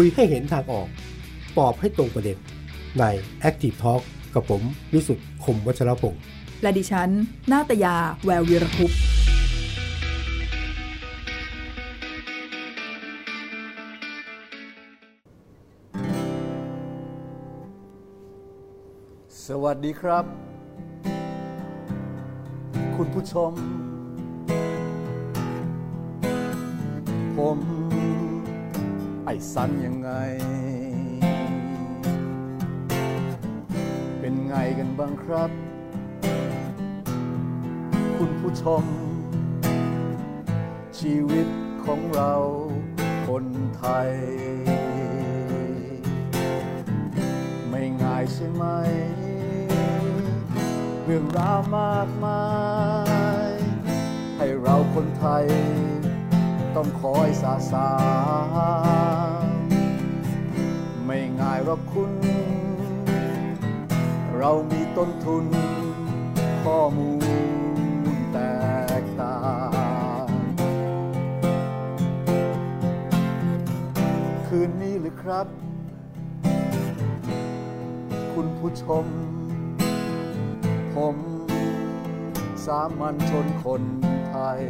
คุยให้เห็นทางออก ตอบให้ตรงประเด็น ใน Active Talk กับผมวิสุทธ์คมวัชรพงศ์และดิฉัน นาตยา แวววีรคุปต์สวัสดีครับ คุณผู้ชม ผมไอ้ สันยังไง เป็นไงกันบ้างครับ คุณผู้ชม ชีวิตของเราคนไทย ไม่ง่ายใช่ไหม เรื่องราวมากมาย ให้เราคนไทย ต้องคอยสาสางไม่ง่ายหรอกคุณ เรามีต้นทุน ข้อมูลแตกต่าง คืนนี้หรือครับ คุณผู้ชม ผมสามัญชนคนไทย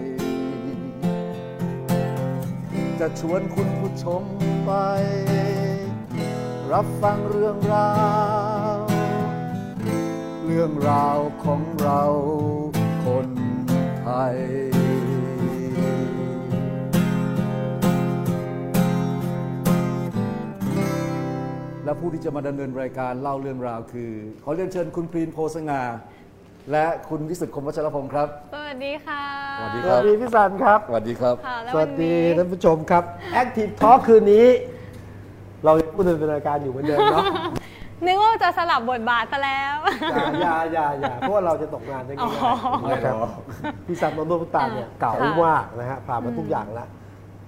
จะชวนคุณผู้ชมไป รับฟังเรื่องราว เรื่องราวของเราคนไทย และผู้ที่จะมาดำเนินรายการเล่าเรื่องราวคือ ขอเรียนเชิญคุณพรีนโพสงา และคุณวิสุทธิ์คมวัชรพงศ์ครับสวัสดีค่ะ สวัสดีสครัวับสดีพี่สันครับ สวัสดีครับ ค่ะแล้สวัสนดีนี้ท่านผู้ชมครับ Active Talk คืนนี้ เรายังพูดดำเนินรายการอยู่เหมือนเดิมเนาะ นึกว่าจะสลับบทบาทซะแล้ว อย่าอย่าอย่าอย่าเพราะว่าเราจะตกงานได้ง่ายอ๋อๆนะครับไม่หรอกพี่สันมโนพุตานเนี่ยค่ะเก่ามากนะฮะผ่านมาทุกอย่างแล้ว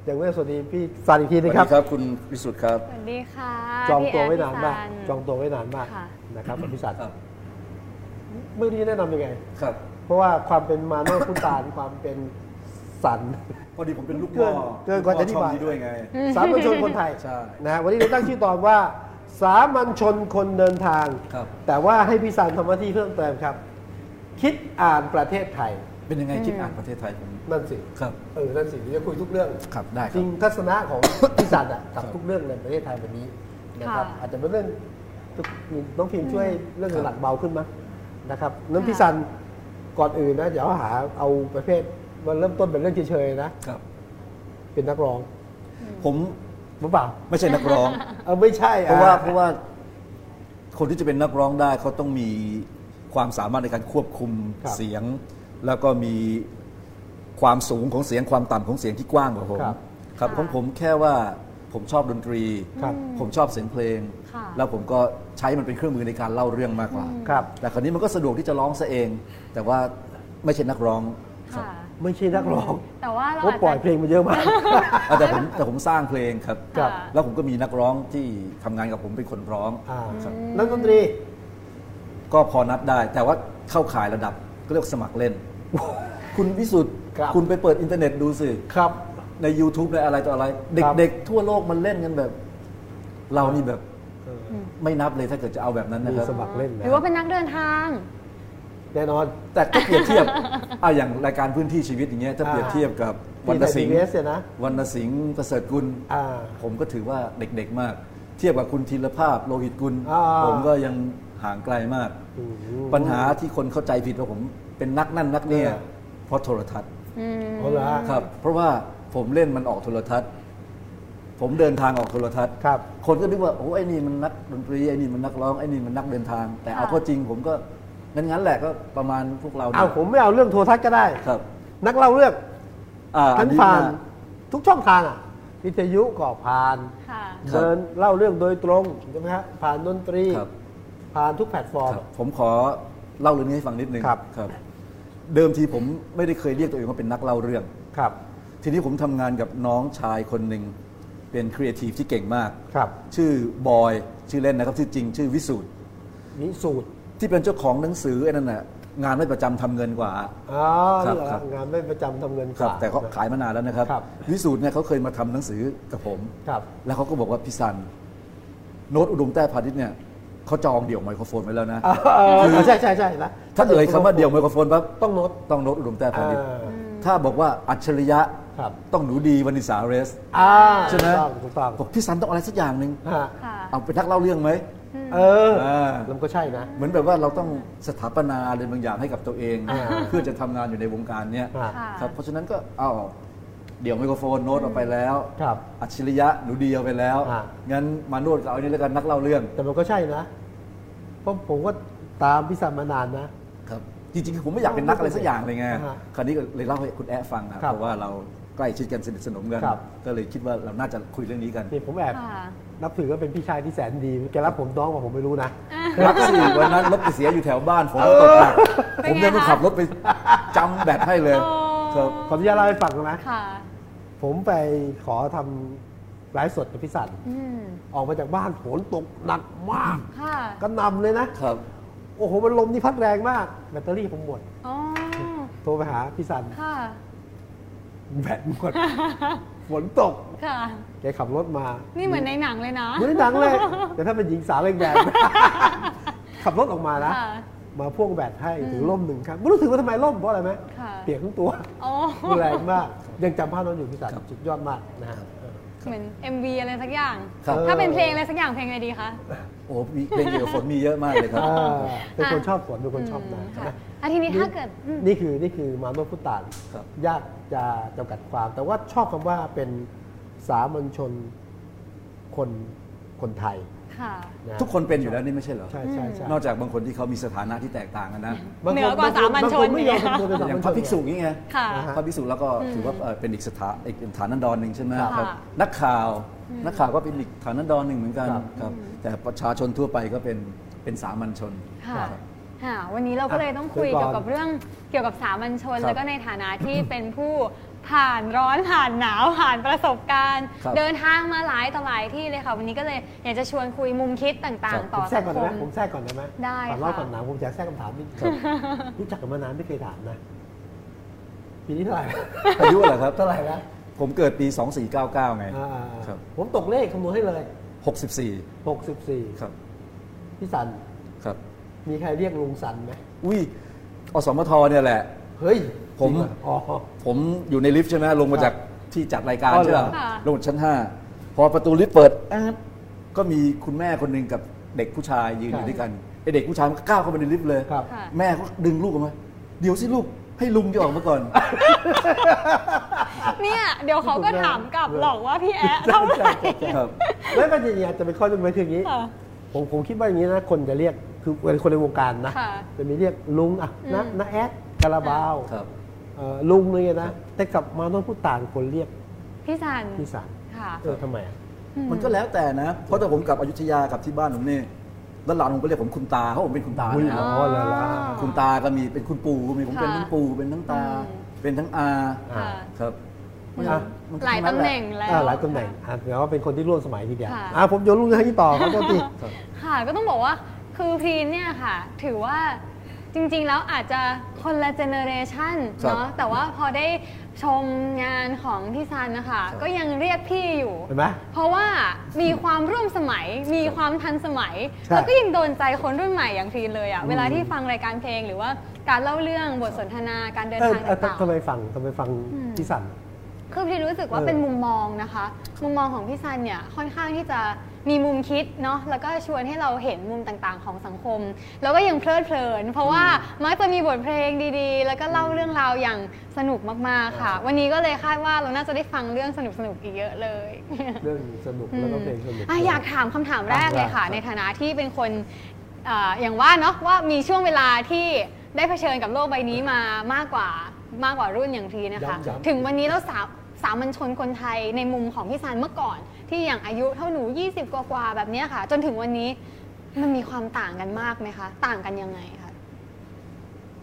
อย่างแรกสวัสดีพี่สันอีกทีสนะวัสครับดีครับคุณวิสุทธิ์ครับ สวัสดีค่ะจองพี่ตัวแไว้นานมากพี่ซัจองตัวไว้นานมากค่ะ นะครับกับพี่สันครับ ไม่รู้จะแนะนำยังไง ครับ เพราะว่าความเป็นมาโนพุตานความเป็นสัน พอดีผมเป็นลูกเกินพ่อเกินกว่าจะอธิบายช่องนี้ด้วยไง สามัญชนคนไทยใช่นะฮะวันนี้เราตั้งชื่อตอนว่า สามัญชนคนเดินทาง ครับ แต่ว่าให้พี่สันทำหน้าที่เพิ่มเติมครับ คิดอ่านประเทศไทย เป็นยังไงคิดอ่านประเทศไทยผมนั่นสิครับ เออนั่นสิเดี๋ยวจะคุยทุกเรื่อง ครับได้คจริรับ งทัศนะของ พี่สันอะกับครับทุกเรื่องในประเทศไทยวันนี้นะครับ ค่ะอาจจะเป็นเรื่องน้องพิมพ์ช่วยเรื่องครับหลักเบาขึ้นมั้ย นะครับนั้นพี่สันก่อนอื่นนะเดี๋ยวหาเอาประเภทมันเริ่มต้นเป็นเรื่องเฉยๆนะครับ เป็นนักร้อง ผมหรือเปล่าไม่ใช่นักร้อง เออไม่ใช่เพราะว่าอ่เพราะว่าคนที่จะเป็นนักร้องได้เขาต้องมีความสามารถในการควบคุมครับเสียง แล้วก็มีความสูงของเสียงความต่ำของเสียงที่กว้างกว่าผมครับ ครับของผมแค่ว่า ผมชอบดนตรี ครับ ผมชอบเสียงเพลง ค่ะแล้วผมก็ใช้มันเป็นเครื่องมือในการเล่าเรื่องมากกว่า ครับ แต่คราวนี้มันก็สะดวกที่จะร้องซะเอง แต่ว่าไม่ใช่นักร้องครับค่ะ ไม่ใช่นักร้องแต่ว่าเราเพราะปล่อยเพลงมาเยอะมาก อะแต่ผมแต่ผมสร้างเพลงครับ ครับค่ะแล้วผมก็มีนักร้องที่ทำงานกับผมเป็นคนร้อง อ่าครับ นักดนตรี ก็พอนับได้ แต่ว่าเข้าข่ายระดับก็เรียกสมัครเล่น คุณวิสุทธ์ครับ คุณไปเปิดอินเทอร์เน็ตดูสิ ครับ ใน YouTube ในอะไรต่ออะไรครับเด็กๆทั่วโลกมันเล่นกันแบบ เรานี่แบบเออไม่นับเลยถ้าเกิดจะเอาแบบนั้นนะมีครับสมัครเล่นหนะรือว่าเป็นนักเดินทางแน่นอนแต่ก็เปรียบเทียบอะอย่างรายการพื้นที่ชีวิตอย่างเงี้ยถ้าเปรียบเทียบกับวรรณสิงห์ที่ไทย PBS เนี่ยนะวรรณสิงห์ประเสริฐกุลอ่าผมก็ถือว่าเด็กๆมาก เทียบกับคุณธีรภาพโลหิตกุลอ่าผมก็ยังห่างไกลมากอืมปัญหาที่คนเข้าใจผิดว่าผมเป็นนักนั่นนักเนี่ยเออเพราะโทรทัศน์อืมเอาละครับ เพราะว่า ผมเล่นมันออกโทรทัศน์ ผมเดินทางออกโทรทัศน์ครับ คนก็นึกว่าโอ้ไอ้นี่มันนักดนตรีไอ้นี่มันนักร้องไอ้นี่มันนักเดินทาง แต่เอาค่ะเข้อจริงผมก็งั้นงั้นๆแหละก็ประมาณพวกเราเอาผมไม่เอาเรื่องโทรทัศน์ก็ได้ ครับ นักเล่าเรื่องอ่าอัท่านนี้ผ่านน่ทุกช่องทางอะวิทยุก็ผ่านค่ะครับเดินเล่าเรื่องโดยตรงใช่ไหมฮะผ่านดนตรีครับผ่านทุกแพลตฟอร์มครับผมขอเล่าเรื่องนี้ให้ฟังนิดนึงครับครับ เดิมทีผมไม่ได้เคยเรียกตัวเองว่าเป็นนักเล่าเรื่องครับ ทีนี้ผมทำงานกับน้องชายคนหนึ่งเป็นครีเอทีฟที่เก่งมาก ครับชื่อบอยชื่อเล่นนะครับชื่อจริงชื่อวิสูตรนิสูตรที่เป็นเจ้าของหนังสือไอ้นั่นน่ะงานไม่ประจำทำเงินกว่า อ๋อครับเหรอครับ งานไม่ประจำทำเงินกครับ ว่า แต่เขาขายมานานแล้วนะครับ ครับ วิสูตรเนี่ยเขาเคยมาทำหนังสือกับผม ครับ แล้วเขาก็บอกว่าพี่ซันโน้ตอุดมแต้พาณิชย์เนี่ยเขาจองเดี่ยวไมโครโฟนไว้แล้วนะเออเออใช่ใช่ใช่นะถ้าเอ่ยคำว่าเดี่ยวไมโครโฟนปั๊บต้องโน้ตต้องโน้ตอุดมแต้พาณิชย์อ่า ถ้าบอกว่าอัจฉริยะ ครับต้องหนูดีวนิษาเรซอ่าใช่ไหมถูกต้องถูกต้องบอกพี่ซันต้องอะไรสักอย่างหนึ่งฮะค่ะเอาเป็นนักเล่าเรื่องไหมเอออ่าแล้วมันก็ใช่นะ เหมือนแบบว่าเราต้องสถาปนาอะไรบางอย่างให้กับตัวเองอ่าเพื่อจะทำงานอยู่ในวงการเนี้ยฮะค่ะครับเพราะฉะนั้นก็เอาเดี๋ยวไมโครโฟนโน้ตเอาไปแล้วครับอัจฉริยะหนูดีเอาไปแล้วอ่างั้นมาโน้ตกับเอาอันนี้แล้วกันนักเล่าเรื่อง แต่มันก็ใช่นะเพราะผมก็ตามพี่สันมานานนะครับจริงๆ ผมไม่อยากเป็นนักอะไรสักอย่างเลยไงอ่าฮะคราวนี้ก็เลยเล่าให้คุณแอะฟังนะครับเพราะว่าเรา ใกล้ชิดกันสนิทสนมกัน ครับ ก็เลยคิดว่าเราน่าจะคุยเรื่องนี้กัน นี่ผมแอบค่ะ นับถือว่าเป็นพี่ชายที่แสนดี แกรับผมน้องกว่าผมไม่รู้นะ รักสี่วันนั้นรถไปเสียอยู่แถวบ้านฝนตกหนักเป็ผนมไงยังต้องคะ ขับรถไปจำแบตให้เลยโอ้ครับ ขออนุญาตเล่าให้ฟังนะ ค่ะ ผมไปขอทำไลฟ์สดกับพี่สัน อืม ออกมาจากบ้านฝนตกหนักมาก ค่ะ ก็นำเลยนะ ครับ โอ้โห มันลมนี่พัดแรงมาก แบตเตอรี่ผมหมด อ๋อ โทรไปหาพี่สัน ค่ะ แบตหมด ฝนตก ค่ะ แกขับรถมา นี่เหมือนในหนังเลยนะเหมือนในหนังเลย แต่ถ้าเป็นหญิงสาวแรงๆขับรถออกมานะค่ะมาพ่วงแบตให้ถือร่มหนึ่งครับไม่รู้ถือว่าทำไมร่มเพราะอะไรไหมค่ะเปียกทั้งตัวโอ้แรงมาก ยังจำภาพนั้นอยู่พี่สันครับสุดยอดมากนะฮะเออเหมือน MV อะไรสักอย่างครับถ้าเป็นเพลงอะไรสักอย่างเพลงอะไรดีคะ โอ้มีเพลงเกี่ยวกับฝนมีเยอะมากเลยครับอ่าเป็นคนชอบฝนเป็นคนชอบมน้ำค่ะนะ อะทีนี้ถ้าเกิดอืมนี่คือนี่คือมาโนพุตตานครับยากจะจำกัดความ แต่ว่าชอบคำว่าเป็นสามัญชนคนคนไทยค่ะะทุกคนเป็นอยู่แล้วนี่ไม่ใช่เหรอใช่ใช่ใช่นอกจากบางคนที่เขามีสถานะที่แตกต่างกันนะบงคเหนือกว่าสามัญชนบางคไม่ยอมเนี่ยทำตัวเป็นสาอย่ามังญพชระนภิกษุนี่ไงค่ะอ่าฮะพระภิกษุแล้วก็ถือว่าเอ่อเป็นอีกสถาอีกฐานันดรหนึ่งใช่ไหมครับครับนักข่าว นักข่าวก็เป็นอีกฐานันดรหนึ่งเหมือนกันครับครับแต่ประชาชนทั่วไปก็เป็นเป็นสามัญชน ค่ะค่ะวันนี้เราก็เลยต้องคุยคุยก่อนเกี่ยวกับเรื่องเกี่ยวกับสามัญชนครับแล้วก็ในฐานะที่เป็นผู้ผ่านร้อนผ่านหนาวผ่านประสบการณ์ครับเดินทางมาหลายต่อหลายที่เลยค่ะ วันนี้ก็เลยอยากจะชวนคุยมุมคิดต่างๆผต่อมแทรสักงก่อนคได้ไหมมผมแทรกก่อนได้ไหมได้ก่อนเล่าค่ะก่อนหนังผมจะแทรกคำถามนิดรู้จักกันมานานไม่เคยถามนะปีนี้เท่าไหร่อายุเหรอครับเท่าไหร่แล้วผมเกิดปี 2499 ไงอ่าครับผมตกเลขคำนวณให้เลย 64 64 ครับพี่สันครับ มีใครเรียกลุงสันไหมอุ้ยอสมทเนี่ยแหละ เฮ้ยผมจริงเหรออ๋อ ผมอยู่ในลิฟต์ใช่ไหมลงมาจากที่จัดรายการอ๋อใช่ไหมเหรอค่ะลงจากชั้น5พอประตูลิฟต์เปิดแอดก็มีคุณแม่คนหนึ่งกับเด็กผู้ชายยืนอยู่ด้วยกันไอเด็กผู้ชายมันก็ก้าวเข้าไปในลิฟต์เลย ครับ ค่ะ แม่ก็ดึงลูกออกมา เดี๋ยวสิลูกให้ลุงจะออกมาก่อน เนี่ยเดี๋ยวเขาก็ถามกลับหรอกว่าพี่แอะใช่เท่าไหใช่ร่ใช่ใช่ครับ แล้วก็จริงๆจะเป็นข้อจำเป็นคืออย่างนี้ ค่ะ ผมผมคิดว่าอย่างนี้นะคนจะเรียก คือเป็นคนในวงการนะ ค่ะจะมีเรียกลุงอะนะอืมนะแอดคาราบาวครับ เอ่อลุงเลยนะ แต่กลับมาต้องพูดต่างคนเรียกพี่สันพี่สันค่ะเออทำไมอะมันก็แล้วแต่นะ เพราะถ้าผมกลับอยุธยากับที่บ้านผมนี่แล้วหลานผมก็เรียกผมคุณตาเพราะผมเป็นคุณตาอุ้ยนะอ๋อเลยละคุณตาก็มีเป็นคุณปู่ก็มีผมเป็นค่ะทั้งปู่เป็นทั้งตาอืมเป็นทั้งอาค่ะ ครับอะ มันก็หลายทั้ตำนั้นแหละน่งแล้ว อ่าหลายตำแหน่งอะแปลว่าเป็นคนที่ร่วมสมัยทีเดียวค่ะ อ่าผมโยนลุงทางนี้ต่อครับโทษทีครับค่ะ ก็ต้องบอกว่า คือพรีมเนี่ยค่ะ ถือว่าจริง ๆ แล้วอาจจะคนละ generation ครับเนาะแต่ว่าพอได้ชมงานของพี่ซันนะคะครับก็ยังเรียกพี่อยู่ เห็นไหม เพราะว่ามีความร่วมสมัย มีความทันสมัย ใช่แล้วก็ยังโดนใจคนรุ่นใหม่อย่างพรีนเลยอะเวลาที่ฟังรายการเพลงหรือว่าการเล่าเรื่องบทสนทนาการเดินเออทางเออต่างทำไมฟังทำไมฟังอืม พี่สันๆคือพี่รู้สึกว่าเออเป็นมุมมองนะคะ มุมมองของพี่ซันเนี่ยค่อนข้างที่จะ มีมุมคิดเนาะแล้วก็ชวนให้เราเห็นมุมต่างๆ ของสังคม แล้วก็ยังเพลิดเพลิน เพราะว่ามักจะมีบทเพลงดีๆ แล้วก็เล่าเรื่องราวอย่างสนุกมากๆค่ะ วันนี้ก็เลยคาดว่าเราน่าจะได้ฟังเรื่องสนุกๆอีกเยอะเลย เรื่องสนุกแล้วก็เพลงสนุกอะอยากถามคำถามแรกเลยค่ะครับในฐานะที่เป็นคนเอ่ออย่างว่าเนาะว่ามีช่วงเวลาที่ได้เผชิญกับโลกใบนี้มามากกว่ามากกว่ารุ่นอย่างทีนะคะย้ำๆถึงวันนี้แล้วสาสามัญชนคนไทยในมุมของพี่ซันเมื่อก่อน ที่อย่างอายุเท่าหนู 20 กว่าๆแบบเนี้ยค่ะ จนถึงวันนี้มันมีความต่างกันมากไหมคะ ต่างกันยังไงคะ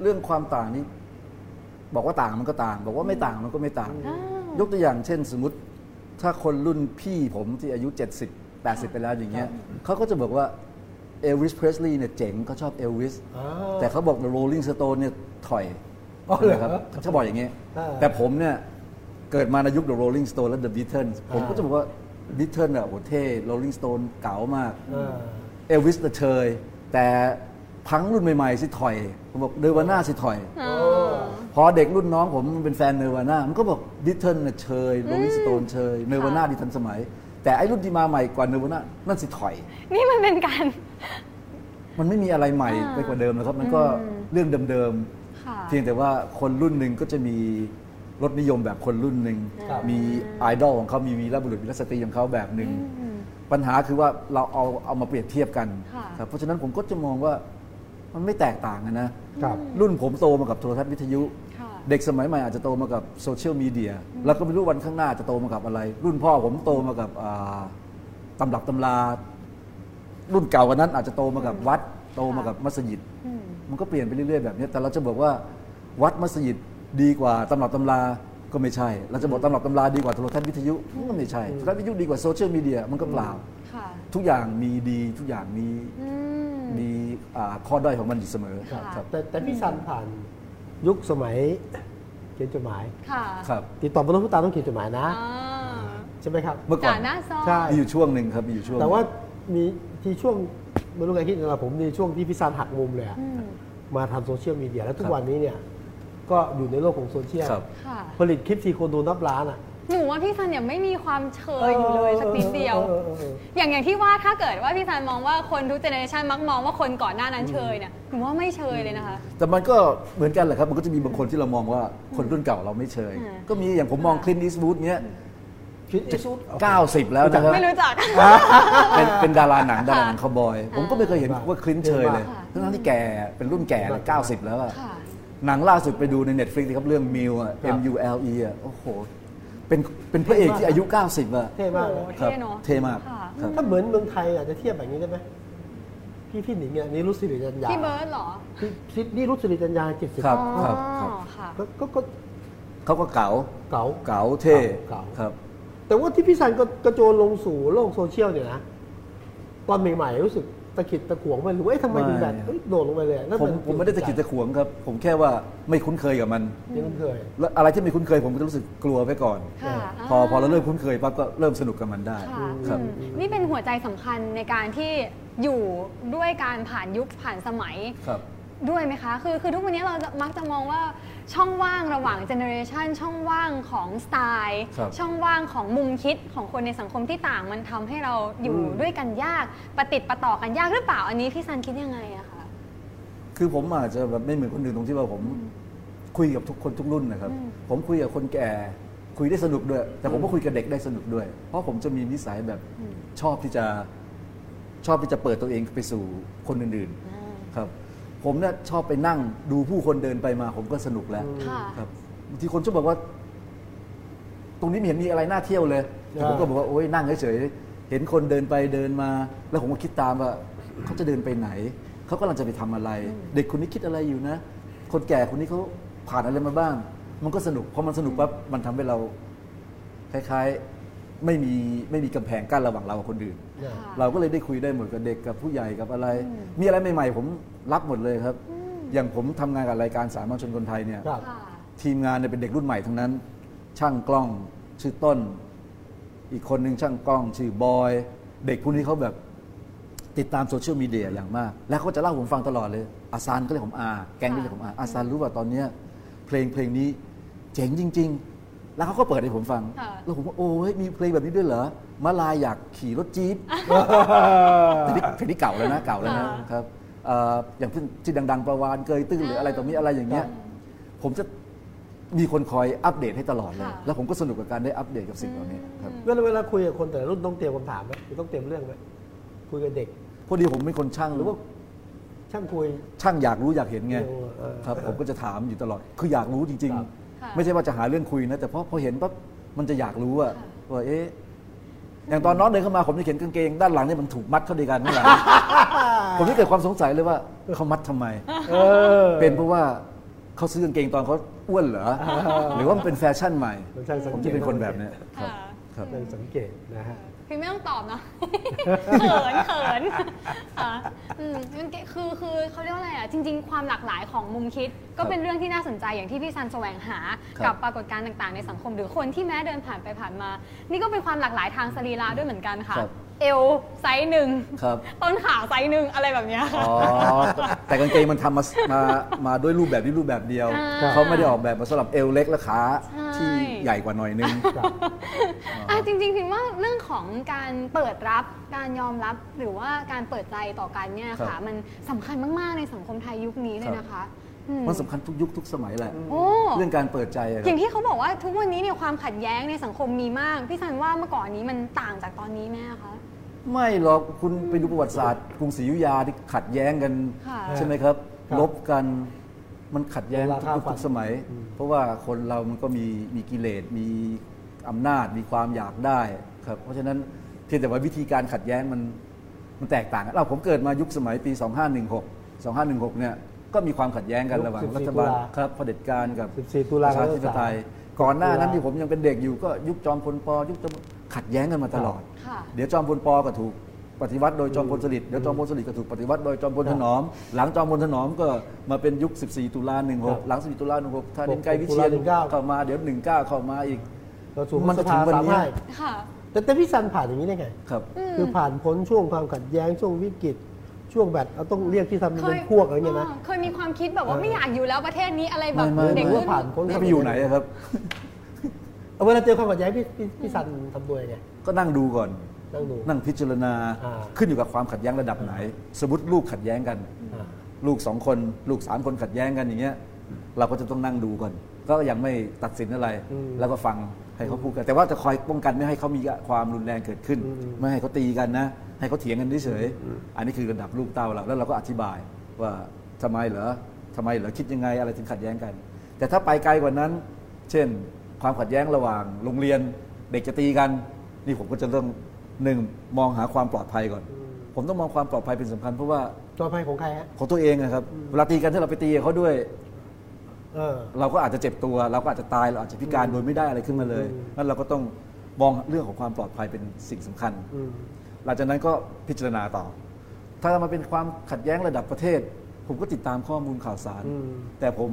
เรื่องความต่างนี้ บอกว่าต่างมันก็ต่าง บอกว่าไม่ต่างมันก็ไม่ต่างอ้าวยกตัวอย่างเช่น สมมติถ้าคนรุ่นพี่ผมที่อายุ 70 80 ไปแล้วอย่างเงี้ยเขาก็จะบอกว่าเอลวิสเพรสลีย์เนี่ยเจ๋งเขาชอบเอลวิสอ่าแต่เขาบอก The Rolling Stone เนี่ยถอยอ๋อเหรอนะครับเขาบอกอย่างนี้อ่าแต่ผมเนี่ยเกิดมาในยุค The Rolling Stone และ The Beatles ผมก็จะบอกว่า Beatles อะโหเท่ Rolling Stone เก๋ามากเออเอลวิสเชยแต่ฟังรุ่นใหม่ ๆ สิถอยผมบอกเนวาน่าสิถอยอ๋อพอเด็กรุ่นน้องผมมันเป็นแฟน Nirvana มันก็บอกบิทเทิลน่ะเชย Rolling Stones เชย Nirvana ดีทันสมัย แต่ไอ้รุ่นที่มาใหม่กว่าเนวาน่านั่นสิถอย นี่มันเป็นการ มันไม่มีอะไรใหม่อ่าไปกว่าเดิมแล้วครับ มันก็อืมเรื่องเดิมค่ะๆเพียงแต่ว่าคนรุ่นหนึ่งก็จะมี รสนิยมแบบคนรุ่นหนึ่งครับ มีไอดอลของเขามีวีรบุรุษวีรสตรีของเขาแบบหนึ่ง อืม ปัญหาคือว่าเราเอาเอามาเปรียบเทียบกันค่ะ ครับเพราะฉะนั้นผมก็จะมองว่ามันไม่แตกต่างกันนะครับ รุ่นผมโตมากับโทรทัศน์วิทยุ ค่ะ เด็กสมัยใหม่อาจจะโตมากับโซเชียลมีเดียแล้วก็ไม่รู้วันข้างหน้าจะโตมากับอะไร รุ่นพ่อผมโตมากับอ่าตำรับตำรา รุ่นเก่ากว่านั้นอาจจะโตมากับวัด โตมากับมัสยิด อืม มันก็เปลี่ยนไปเรื่อยๆแบบนี้แต่เราจะบอกว่าวัดมัสยิด ดีกว่าตำรับตำราก็ไม่ใช่ เราจะบอกตำรับตำราดีกว่าโทรทัศน์วิทยุก็ไม่ใช่โทรทัศน์วิทยุดีกว่าโซเชียลมีเดียมันก็เปล่า ค่ะทุกอย่างมีดีทุกอย่างมีอืม มีอ่าข้อด้อยของมันอยู่เสมอค่ะ ครับแต่แต่พี่ซันผ่านยุคสมัยเขียนจดหมาย ค่ะครับ ติดต่อบนรถผู้ตาต้องเขียนจดหมายนะ อ่าใช่ไหมครับ เมื่อก่อนจ่าหน้าซอง ใช่ มีอยู่ช่วงหนึ่งครับมีอยู่ช่วงแต่ว่ามีที่ช่วงไม่รู้ไงคิดนะผมมีช่วงที่พี่ซันหักมุมเลยอะอืม มาทำโซเชียลมีเดียแล้วทุกครับ วันนี้เนี่ย ก็อยู่ในโลกของโซเชียลครับ ค่ะ ผลิตคลิปทีคนดูนับล้านอะหนูว่าพี่ซันเนี่ยไม่มีความเชยอยู่เลยสักนิดเดียว ออเออเออ อย่างอย่างที่ว่าถ้าเกิดว่าพี่ซันมองว่าคนทุก generation มักมองว่าคนก่อนหน้านั้นเชยเนี่ยหนูว่าไม่เชยเลยนะคะ แต่มันก็เหมือนกันแหละครับ มันก็จะมีบางคนที่เรามองว่าคนรุ่นเก่าเราไม่เชย อืม ก็มีอย่างผมมองคลิน e ีส w ูดเนี้ยคิดอีสุด 90 แล้วนะครับ ไม่รู้จัก เป็นเป็นดาราหนังดาราหนังคาวบอย ผมก็ไม่เคยเห็นว่าคลินเชยเลยค่ะทั้งๆที่แกเป็นรุ่นแก่เลย90 แล้วอะค่ะ หนังล่าสุดไปดูใน Netflix นะครับเรื่องมิวอะ ครับ M U L E อะโอ้โห เป็นเป็นพระเอกที่อายุ 90อะเท่มากโอ้นะโหครับเท่เนอะเท่มากค่ะ ครับ ถ้าเหมือนเมืองไทยอาจจะเทียบแบบนี้ได้ไหมพี่พี่หนิงเนี่ยนี่รุสิริจันยาพี่เบิร์ดเหรอพี่พี่นี่รุสิริจันยาเจ็ดสิบครับ อ๋อครับค่ะ ก็ก็ก็เขาก็เก๋าเก๋า เก๋าเท่เก๋า ครับ แต่ว่าที่พี่ซันก็กระโจนลงสู่โลกโซเชียลเนี่ยนะ ตอนใหม่ๆรู้สึก ตะขิดตะขวงไปหรือว่าเอ๊ะทำไมถึงแบบไม่เอ้ยโดดลงไปเลยนั่นผมเป็นผมไม่ได้ตะกิดตะขวงครับ ผมแค่ว่าไม่คุ้นเคยกับมันที่คุ้นเคย แล้วอะไรที่ไม่คุ้นเคยผมก็จะรู้สึกกลัวไปก่อนค่ะพอพอเราเริ่มคุ้นเคยปั๊บก็เริ่มสนุกกับมันได้ค่ะครับอืมนี่เป็นหัวใจสำคัญในการที่อยู่ด้วยการผ่านยุคผ่านสมัยครับ ด้วยไหมคะ คือคือทุกวันนี้เราจะมักจะมองว่าช่องว่างระหว่างเจเนอเรชันช่องว่างของสไตล์ ครับช่องว่างของมุมคิดของคนในสังคมที่ต่างมันทำให้เราอยู่อืม ด้วยกันยากปฏิดประต่อกันยากหรือเปล่าอันนี้พี่ซันคิดยังไงอะคะ คือผมอาจจะแบบไม่เหมือนคนอื่นตรงที่ว่าผมคุยกับทุกคนทุกรุ่นนะครับผมคุยกับคนแก่คุยได้สนุกด้วย แต่ผมก็คุยกับเด็กได้สนุกด้วย เพราะผมจะมีนิสัยแบบชอบที่จะชอบที่จะเปิดตัวเองไปสู่คนอื่น ๆ ครับ ผมเนี่ยชอบไปนั่งดูผู้คนเดินไปมาผมก็สนุกแล้วค่ะ ครับบางทีคนชอบบอกว่า ตรงนี้ไม่เห็นมีอะไรน่าเที่ยวเลยแต่ผมก็บอกว่าโอ๊ยนั่งเฉยๆเห็นคนเดินไปเดินมา แล้วผมก็คิดตามว่าเขาจะเดินไปไหน เขากำลังจะไปทำอะไร เด็กคนนี้คิดอะไรอยู่นะ คนแก่คนนี้เขาผ่านอะไรมาบ้าง มันก็สนุกพอมันสนุกปั๊บมันทำให้เราคล้ายๆ ไม่มีไม่มีกำแพงกั้นระหว่างเรากับคนอื่นเนี่ยค่ะเราก็เลยได้คุยได้หมดกับเด็กกับผู้ใหญ่กับอะไร มีอะไรใหม่ๆ ผมรับหมดเลยครับ อย่างผมทำงานกับรายการสามัญชนคนไทยเนี่ยครับค่ะทีมงานเนี่ยเป็นเด็กรุ่นใหม่ทั้งนั้น ช่างกล้องชื่อต้น อีกคนหนึ่งช่างกล้องชื่อบอย เด็กพวกนี้เขาแบบติดตามโซเชียลมีเดียอย่างมาก แล้วเขาจะเล่าให้ผมฟังตลอดเลย อาซานก็เรียกผมอา แกงก็เรียกผมอา อาซานรู้ว่าตอนเนี้ยเพลงเพลงนี้เจ๋งจริง ๆ แล้วเขาก็เปิดให้ผมฟัง ค่ะ แล้วผมว่าโอ้ยมีเพลงแบบนี้ด้วยเหรอมาลายอยากขี่รถจี๊ปเพลงนี้เพลงนี้เก่าแล้วนะเก่าแล้วนะครับเอ่ออย่างที่ดังๆประวานเกยตื้นหรืออะไรต่อมีอะไรอย่างเงี้ย ผมจะมีคนคอยอัปเดตให้ตลอดเลย ค่ะ แล้วผมก็สนุกกับการได้อัปเดตกับสิ่งเหล่านี้ครับ เวลาเวลาคุยกับคนแต่ละรุ่นต้องเตรียมคำถามไหมหรือต้องเตรียมเรื่องไหมคุยกับเด็ก พอดีผมเป็นคนช่างหรือว่า ช่างคุย ช่างอยากรู้อยากเห็นไงเออครับผมก็จะถามอยู่ตลอด คืออยากรู้จริงครับค่ะๆ ไม่ใช่ว่าจะหาเรื่องคุยนะ แต่พอพอเห็นปั๊บมันจะอยากรู้อะว่าเอ๊ะอย่างตอนน้องเดินเข้ามาผมจะเห็นกางเกง ด้านหลังเนี่ยมันถูกมัดเข้าด้วยกันข้างหลังผมนี่เกิดความสงสัยเลยว่าเขามัดทำไมเออเป็นเพราะว่าเขาซื้อกางเกงตอนเขาอ้วนเหรอหรือว่ามันเป็นแฟชั่นใหม่มันช่างสังเกตผมจะเป็นคนแบบเนี้ยครับค่ะครับได้สังเกตนะฮะ พี่ไม่ต้องตอบเนาะเขินเขินค่ะอืมมันคือคือเขาเรียกว่าอะไรอะจริง ๆ ความหลากหลายของมุมคิด ก็เป็นเรื่องที่น่าสนใจอย่างที่พี่ซันแสวงหาครับกับปรากฏการณ์ต่างๆ ในสังคม หรือคนที่แม้เดินผ่านไปผ่านมา นี่ก็เป็นความหลากหลายทางสรีระด้วยเหมือนกันค่ะครับ เอวไซส์หนึ่งครับต้นขาไซส์หนึ่งอะไรแบบเนี้ยค่ะ อ๋อแต่กางเกงมันทำมามามาด้วยรูปแบบนี้รูปแบบเดียวอ่าเขาไม่ได้ออกแบบมาสำหรับเอวเล็กและขาใช่ ที่ใหญ่กว่าหน่อยนึง อะจริงๆพิมว่าเรื่องของการเปิดรับการยอมรับหรือว่าการเปิดใจต่อกันเนี่ยครัค่ะ บมันสำคัญมากๆในสังคมไทยยุคนี้เลยนะคะอื มมันสำคัญทุกยุคทุกสมัยแหละโอ้เรื่องการเปิดใจอะคอรับย่างที่เขาบอกว่าทุกวันนี้เนี่ยความขัดแย้งในสังคมมีมาก พี่ซันว่าเมื่อก่อนนี้มันต่างจากตอนนี้ไหมอะคะไม่หรอกคุณไปดูประวัติศาสตร์กรุงศรีอยุธยาที่ขัดแย้งกันค่ะใช่ไหมครับครับลบกันมันขัดแย้งราทุคากยุคฟันทุกสมัย เพราะว่าคนเรามันก็มีมีกิเลสมีอำนาจมีความอยากได้ครับ เพราะฉะนั้นเพียงแต่ว่าวิธีการขัดแย้งมันมันแตกต่างกันเราผมเกิดมายุคสมัยปี 2516 2516 เนี่ย ก็มีความขัดแย้งกันระหว่างยุค14รัฐบาลตุลาครับเผด็จการกับ14ตุลาประชาธิปไตยก่อนหน้านั้นตุลาที่ผมยังเป็นเด็กอยู่ก็ยุคจอมพลปยุคจอมขัดแย้งกันมาตลอดค่ะเดี๋ยวจอมพลปก็ถูกปฏิวัติโดยจอมพลสฤษดิ์เดี๋ยวจอมพลสฤษดิ์ก็ถูกปฏิวัติโดยจอมพลถนอม หลังจอมพลถนอมก็มาเป็นยุค 14 ตุลาครับ16 หลัง 14 ตุลา16ท่านินไกรวิเชียนตุลา19เข้ามาเดี๋ยว 19 เข้ามาอีกเราสู่มันสจะถึภางวันสามนี้ห้าค่ะแต่แต่พี่ซันผ่านอย่างนี้ได้ไงครับ คือผ่านพ้นช่วงความขัดแย้งช่วงวิกฤต ช่วงแบบเราต้องเรียกที่ทำเป็นพวกอะไรเงี้ยนะเออเคยมีความคิดแบบว่าเออไม่อยากอยู่แล้วประเทศนี้อะไรแบบไม่ไม่เด็กหรือรุ่ว่านผ่านพ้นแล้วไปอยู่ไหนอะครับเอาเวลาเจอความขัดแย้งพี่พี่พี่ซันทำตัวยังไงก็นั่งดูก่อนนั่งดูนั่งพิจารณาอ่าขึ้นอยู่กับความขัดแย้งระดับไหน สมมติลูกขัดแย้งกันอ่าลูกสองคน ลูกสามคนขัดแย้งกันอย่างเงี้ย เราก็จะต้องนั่งดูก่อน ก็ยังไม่ตัดสินอะไรอืมแล้วก็ฟัง ให้เขาพูดกัน แต่ว่าจะคอยป้องกันไม่ให้เขามีความรุนแรงเกิดขึ้นอืมไม่ให้เขาตีกันนะ ให้เขาเถียงกันเฉยๆอันนี้คือระดับลูกเต้าเราแล้วเราก็อธิบายว่าทำไมเหรอทำไมเหรอคิดยังไงอะไรถึงขัดแย้งกัน แต่ถ้าไปไกลกว่านั้น เช่น ความขัดแย้งระหว่างโรงเรียนเด็กจะตีกัน นี่ผมก็จะต้องหนึ่งมองหาความปลอดภัยก่อน ผมต้องมองความปลอดภัยเป็นสำคัญเพราะว่าจอภัยของใครฮะของตัวเองนะครับเวลาตีกันถ้าเราไปตีกับเขาด้วย เออเราก็อาจจะเจ็บตัวเราก็อาจจะตายเราอาจจะพิการโดยไม่ได้อะไรขึ้นมาเลยอืมนั่นเราก็ต้องมองเรื่องของความปลอดภัยเป็นสิ่งสำคัญอืมหลังจากนั้นก็พิจารณาต่อ ถ้ามันเป็นความขัดแย้งระดับประเทศ ผมก็ติดตามข้อมูลข่าวสารอืมแต่ผม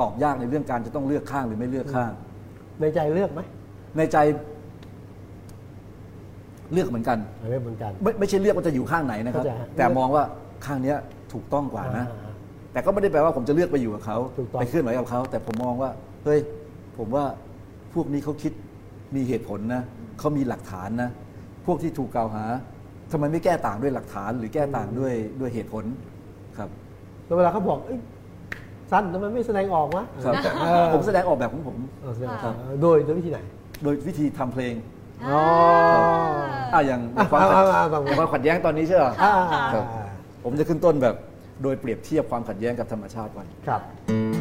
ตอบยากในเรื่องการจะต้องเลือกข้างหรือไม่เลือกข้าง ในใจเลือกไหมในใจเลือกเหมือนกันเลือกเหมือนกัน ไม่ไม่ใช่เลือกว่าจะอยู่ข้างไหนนะครับเข้าใจฮะแต่มองว่าข้างเนี้ยถูกต้องกว่านะอ่า แต่ก็ไม่ได้แปลว่าผมจะเลือกไปอยู่กับเขาถูกต้อง ไปเคลื่อนไหวกับเขา แต่ผมมองว่าเฮ้ยผมว่าพวกนี้เขาคิดมีเหตุผลนะเขามีหลักฐานนะ พวกที่ถูกกล่าวหาทำไมไม่แก้ต่างด้วยหลักฐาน หรือแก้ต่างด้วยด้วยเหตุผลครับ แล้วเวลาเขาบอกเอ้ยสั้นทำไมไม่แสดงออกวะครับเออผมแสดงออกแบบของผม เออแสดงออกครับ โดยโดยวิธีไหน โดยวิธีทำเพลงอ๋อ อะอย่างอะความขัดอะอะอะ อย่างความขัดแย้งตอนนี้ใช่ไหม อ่า ครับ ผมจะขึ้นต้นแบบ โดยเปรียบเทียบความขัดแย้งกับธรรมชาติก่อนครับ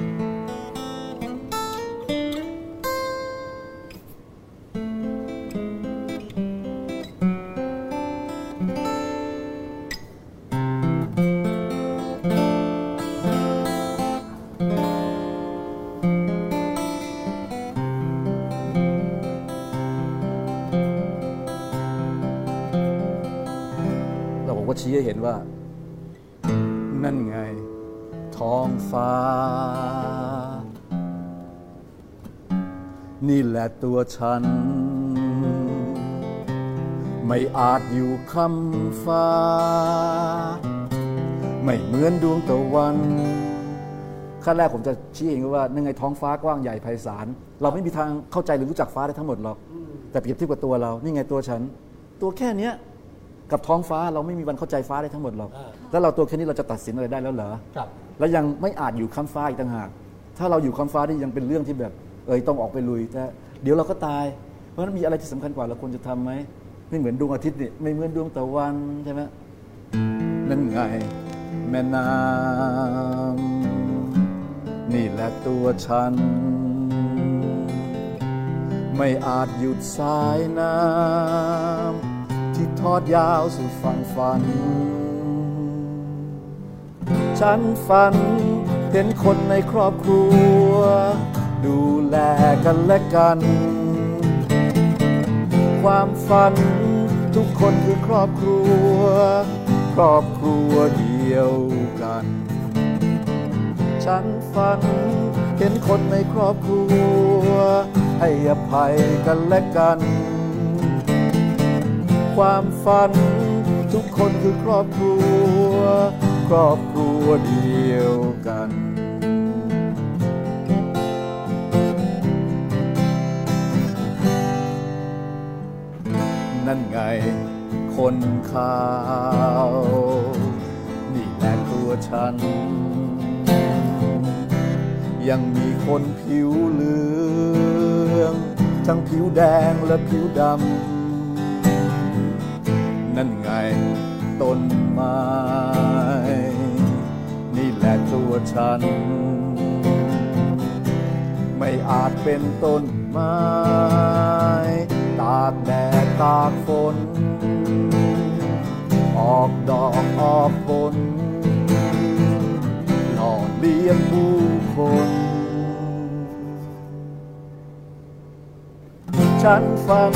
แหละตัวฉัน ไม่อาจอยู่คำฟ้า ไม่เหมือนดวงตะวันขั้นแรกผมจะชี้เองว่านั่นไงท้องฟ้ากว้างใหญ่ไพศาลเราไม่มีทางเข้าใจหรือรู้จักฟ้าได้ทั้งหมดหรอก แต่เปรียบเทียบกับตัวเรา นี่ไงตัวฉัน ตัวแค่เนี้ยกับท้องฟ้าเราไม่มีวันเข้าใจฟ้าได้ทั้งหมดหรอกอ่าแล้วเราตัวแค่นี้เราจะตัดสินอะไรได้แล้วเหรอครับแล้วยังไม่อาจอยู่ค้ำฟ้าอีกต่างหาก ถ้าเราอยู่ค้ำฟ้านี่ยังเป็นเรื่องที่แบบ เอยต้องออกไปลุยแต่ เดี๋ยวเราก็ตาย เพราะฉะนั้นมีอะไรที่สำคัญกว่าเราควรจะทำไหมไม่เหมือนดวงอาทิตย์นี่ไม่เหมือนดวงตะวันใช่ไหมนั่นไง แม่น้ำนี่แหละตัวฉัน ไม่อาจหยุดสายน้ำที่ทอดยาวสู่ฝั่งฝัน ฉันฝันเห็นคนในครอบครัว ดูแลกันและกัน ความฝันทุกคนคือครอบครัว ครอบครัวเดียวกัน ฉันฝันเห็นคนในครอบครัว ให้อภัยกันและกัน ความฝันทุกคนคือครอบครัว ครอบครัวเดียวกัน นั่นไง คนขาว นี่แหละตัวฉัน ยังมีคนผิวเหลือง ทั้งผิวแดงและผิวดำ นั่นไงต้นไม้ นี่แหละตัวฉัน ไม่อาจเป็นต้นไม้ากแดดตากฝน ออกดอกออกผลหล่อเลี้ยงผู้คนฉันฟัง